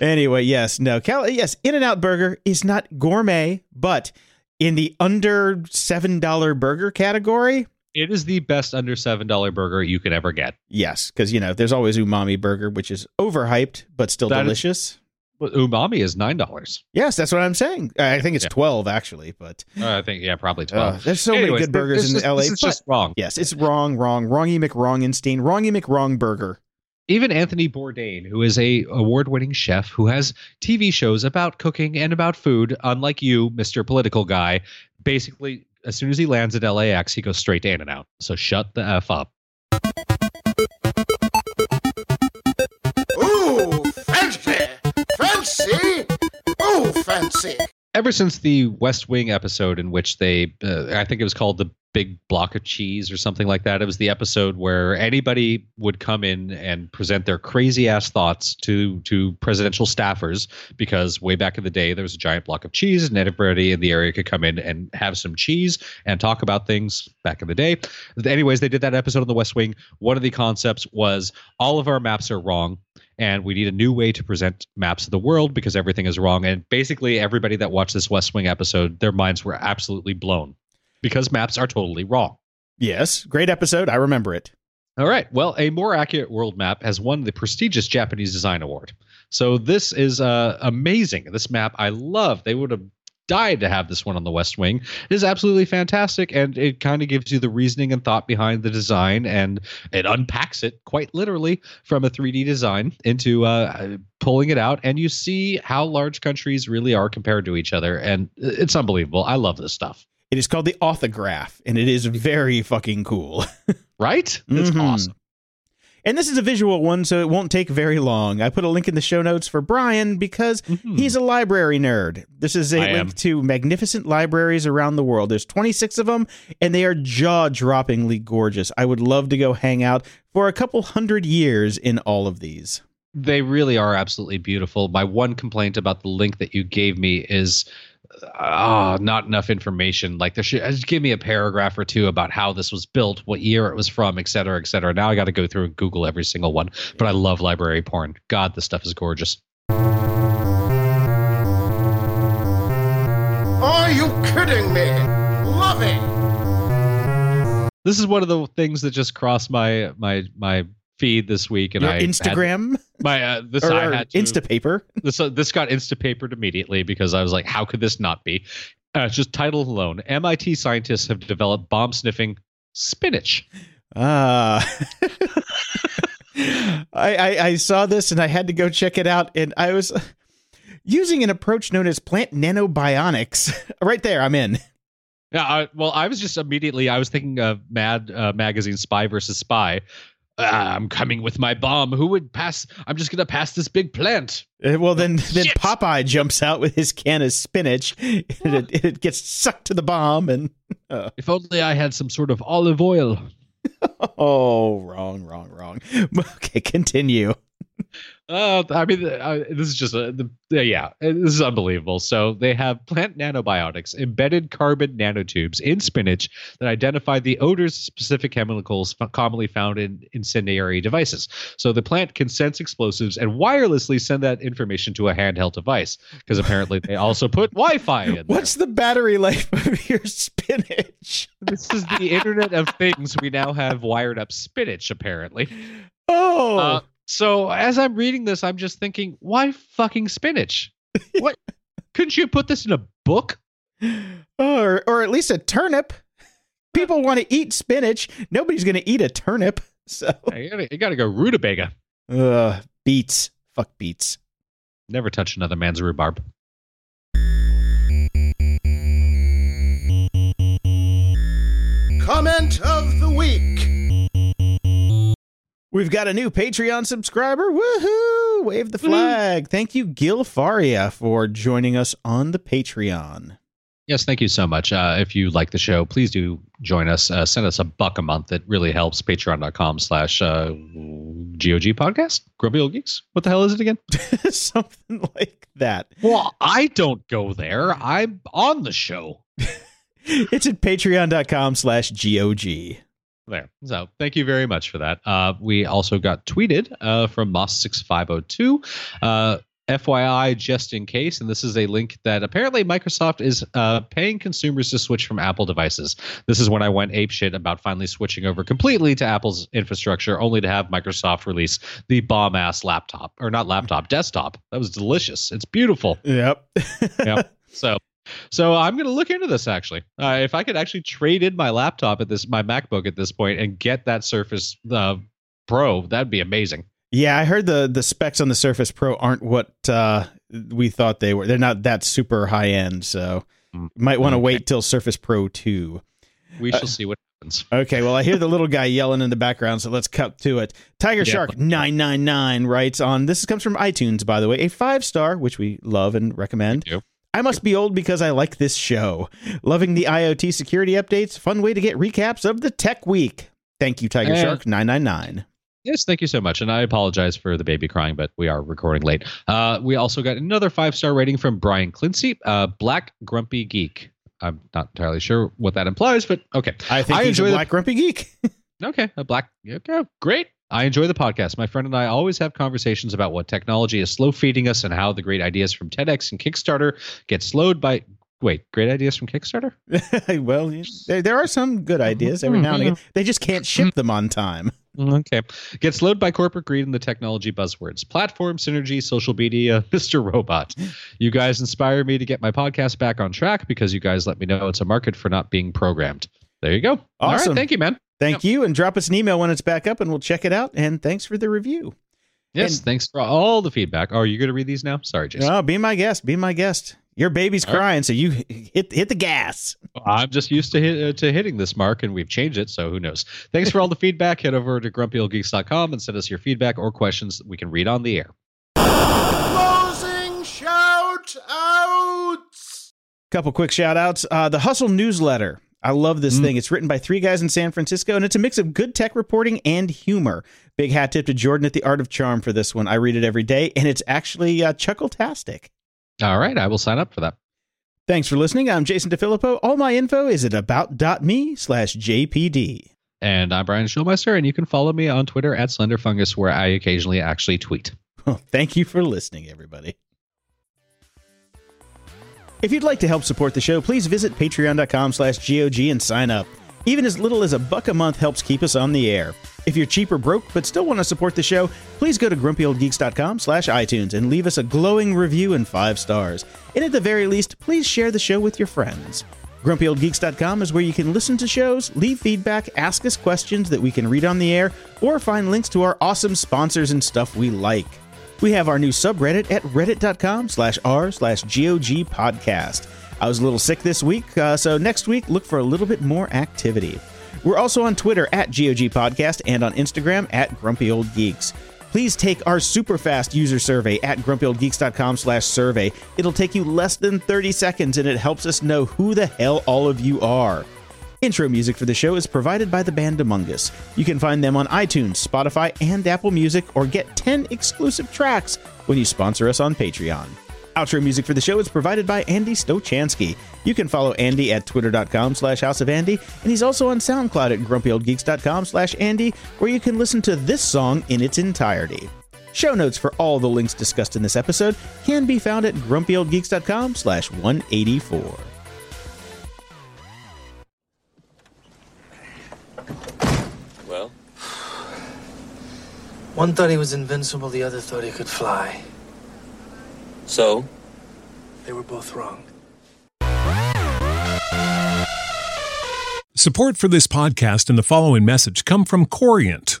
Anyway, yes, no, Cal- yes, In-N-Out Burger is not gourmet, but in the under seven dollar burger category, it is the best under seven dollar burger you could ever get. Yes, because you know there's always umami burger, which is overhyped but still that delicious. Is, umami is nine dollars. Yes, that's what I'm saying. I think it's yeah. twelve actually, but uh, I think yeah, probably twelve. Uh, there's so Anyways, many good burgers in just, LA. It's just wrong. Yes, it's wrong, wrong, wrongy McWrongenstein, wrongy McWrong burger. Even Anthony Bourdain, who is a award-winning chef who has TV shows about cooking and about food, unlike you, Mister Political Guy, basically as soon as he lands at LAX, he goes straight to In-N-Out. So shut the F up. Ooh, fancy! Fancy! Ooh, fancy! Ever since the West Wing episode, in which they, uh, I think it was called the big block of cheese or something like that. It was the episode where anybody would come in and present their crazy ass thoughts to to presidential staffers because way back in the day there was a giant block of cheese and everybody in the area could come in and have some cheese and talk about things back in the day. Anyways, they did that episode on the West Wing. One of the concepts was all of our maps are wrong and we need a new way to present maps of the world because everything is wrong. And basically, everybody that watched this West Wing episode, their minds were absolutely blown because maps are totally wrong. Yes, great episode. I remember it. All right. Well, a more accurate world map has won the prestigious Japanese Design Award. So this is uh, amazing. This map I love. They would have died to have this one on the West Wing. It is absolutely fantastic, and it kind of gives you the reasoning and thought behind the design, and it unpacks it quite literally from a 3D design into uh, pulling it out, and you see how large countries really are compared to each other, and it's unbelievable. I love this stuff. It is called the AuthaGraph, and it is very fucking cool. right? It's Mhm. awesome. And this is a visual one, so it won't take very long. I put a link in the show notes for Brian because Mhm. he's a library nerd. This is a I link am. to magnificent libraries around the world. There's 26 of them, and they are jaw droppingly gorgeous. I would love to go hang out for a couple hundred years in all of these. They really are absolutely beautiful. My one complaint about the link that you gave me is ah, not enough information. Like there should just give me a paragraph or two about how this was built, what year it was from, et cetera, et cetera. Now I got to go through and Google every single one. But I love library porn. God, this stuff is gorgeous. Are you kidding me? Loving. This is one of the things that just crossed my my my feed this week, and Your I had- Instagram my uh, this or, I had to, Instapaper. this uh, this got instapapered immediately because I was like, how could this not be? Uh, just title alone: MIT scientists have developed bomb sniffing spinach. Ah. I, I I saw this and I had to go check it out, and I was using an approach known as plant nanobionics. right there, I'm in. Yeah, I, well, I was just immediately I was thinking of Mad uh, magazine Spy versus Spy. Ah, I'm coming with my bomb. Who would pass? I'm just gonna pass this big plant. Uh, Well, then then Shit. Popeye jumps out with his can of spinach, and it, it gets sucked to the bomb, and If only I had some sort of olive oil. oh, wrong, wrong, wrong. Okay, continue. Uh, I mean, uh, this is just a the, uh, yeah, this is unbelievable. So they have plant nanobionics, embedded carbon nanotubes in spinach that identify the odors of specific chemicals f- commonly found in incendiary devices. So the plant can sense explosives and wirelessly send that information to a handheld device because apparently they also put Wi-Fi in there. What's the battery life of your spinach? This is the Internet of Things. We now have wired up spinach apparently. Oh, Uh, so as I'm reading this, I'm just thinking, why fucking spinach? What? Couldn't you put this in a book? or or at least a turnip. People want to eat spinach. Nobody's going to eat a turnip. So, You gotta, you gotta go rutabaga. uh, beets. Fuck beets. Never touch another man's rhubarb. Comment of the week. We've got a new Patreon subscriber. Woohoo! Wave the flag. Thank you, Gil Faria, for joining us on the Patreon. Yes, thank you so much. Uh, if you like the show, please do join us. Uh, send us a buck a month. It really helps. Patreon.com slash uh, GOG podcast. Grumpy Old Geeks. What the hell is it again? Something like that. Well, I don't go there. I'm on the show. It's at patreon.com slash GOG. There. So thank you very much for that. Uh, we also got tweeted uh, from Moss6502. Uh, FYI, just in case, and this is a link that apparently Microsoft is uh, paying consumers to switch from Apple devices. This is when I went apeshit about finally switching over completely to Apple's infrastructure, only to have Microsoft release the bomb ass laptop, or not laptop, desktop. That was delicious. It's beautiful. Yep. Yep. So, so I'm going to look into this actually. Uh, if I could actually trade in my laptop at this, my MacBook at this point, and get that Surface uh, Pro, that'd be amazing. Yeah, I heard the the specs on the Surface Pro aren't what uh, we thought they were. They're not that super high end, so Mm. might want to Okay. wait till Surface Pro 2. We Uh, shall see what happens. Okay, well, I hear the little guy yelling in the background, so let's cut to it. Tiger Yeah. Shark 999 writes on this comes from iTunes, by the way, a five star, which we love and recommend. Thank you. I must be old because I like this show. Loving the IoT security updates. Fun way to get recaps of the tech week. Thank you, Tiger Shark 999. Yes, thank you so much. And I apologize for the baby crying, but we are recording late. Uh, we also got another five star rating from Brian Clincy, uh, Black Grumpy Geek. I'm not entirely sure what that implies, but okay. I think I he's enjoy a the- black grumpy geek. Okay, a black. Okay, great. I enjoy the podcast. My friend and I always have conversations about what technology is slow feeding us and how the great ideas from TEDx and Kickstarter get slowed by. Wait, great ideas from Kickstarter? well, there, there are some good ideas every now and again. Mm-hmm. They just can't ship them on time. Okay. Gets slowed by corporate greed and the technology buzzwords. Platform, synergy, social media, Mr. Robot. You guys inspire me to get my podcast back on track because you guys let me know it's a market for not being programmed. There you go. All Awesome. right. Thank you, man. Thank you, and drop us an email when it's back up, and we'll check it out. And thanks for the review. Yes. And- thanks for all the feedback. Oh, are you going to read these now? Sorry, Jason. Oh, be my guest. Be my guest. Your baby's All right. crying, so you hit hit the gas. I'm just used to hit, uh, to hitting this mark, and we've changed it, so who knows? Thanks for all the feedback. Head over to grumpyoldgeeks.com and send us your feedback or questions that we can read on the air. Closing shout outs. Couple quick shout outs. Uh, the Hustle newsletter. I love this Mm. thing. It's written by three guys in San Francisco, and it's a mix of good tech reporting and humor. Big hat tip to Jordan at the Art of Charm for this one. I read it every day, and it's actually uh, chuckle-tastic. All right, I will sign up for that. Thanks for listening. I'm Jason DeFilippo. All my info is at about.me slash JPD. And I'm Brian Schulmeister, and you can follow me on Twitter at SlenderFungus, where I occasionally actually tweet. Well, thank you for listening, everybody. If you'd like to help support the show, please visit patreon.com slash GOG and sign up. Even as little as a buck a month helps keep us on the air. If you're cheap or broke but still want to support the show, please go to grumpyoldgeeks.com slash iTunes and leave us a glowing review and five stars. And at the very least, please share the show with your friends. GrumpyOldGeeks.com is where you can listen to shows, leave feedback, ask us questions that we can read on the air, or find links to our awesome sponsors and stuff we like. We have our new subreddit at reddit.com slash r slash GOG podcast. I was a little sick this week, uh, so next week look for a little bit more activity. We're also on Twitter at GOG Podcast and on Instagram at Grumpy Old Geeks. Please take our super fast user survey at grumpyoldgeeks.com slash survey. It'll take you less than 30 seconds and it helps us know who the hell all of you are. Intro music for the show is provided by the band Among Us. You can find them on iTunes, Spotify, and Apple Music, or get 10 exclusive tracks when you sponsor us on Patreon. Outro music for the show is provided by Andy Stochansky. You can follow Andy at twitter.com slash House of Andy, and he's also on SoundCloud at grumpyoldgeeks.com slash Andy, where you can listen to this song in its entirety. Show notes for all the links discussed in this episode can be found at grumpyoldgeeks.com slash 184. Well, One thought he was invincible, the other thought he could fly. so? They were both wrong. Support for this podcast and the following message come from Corient.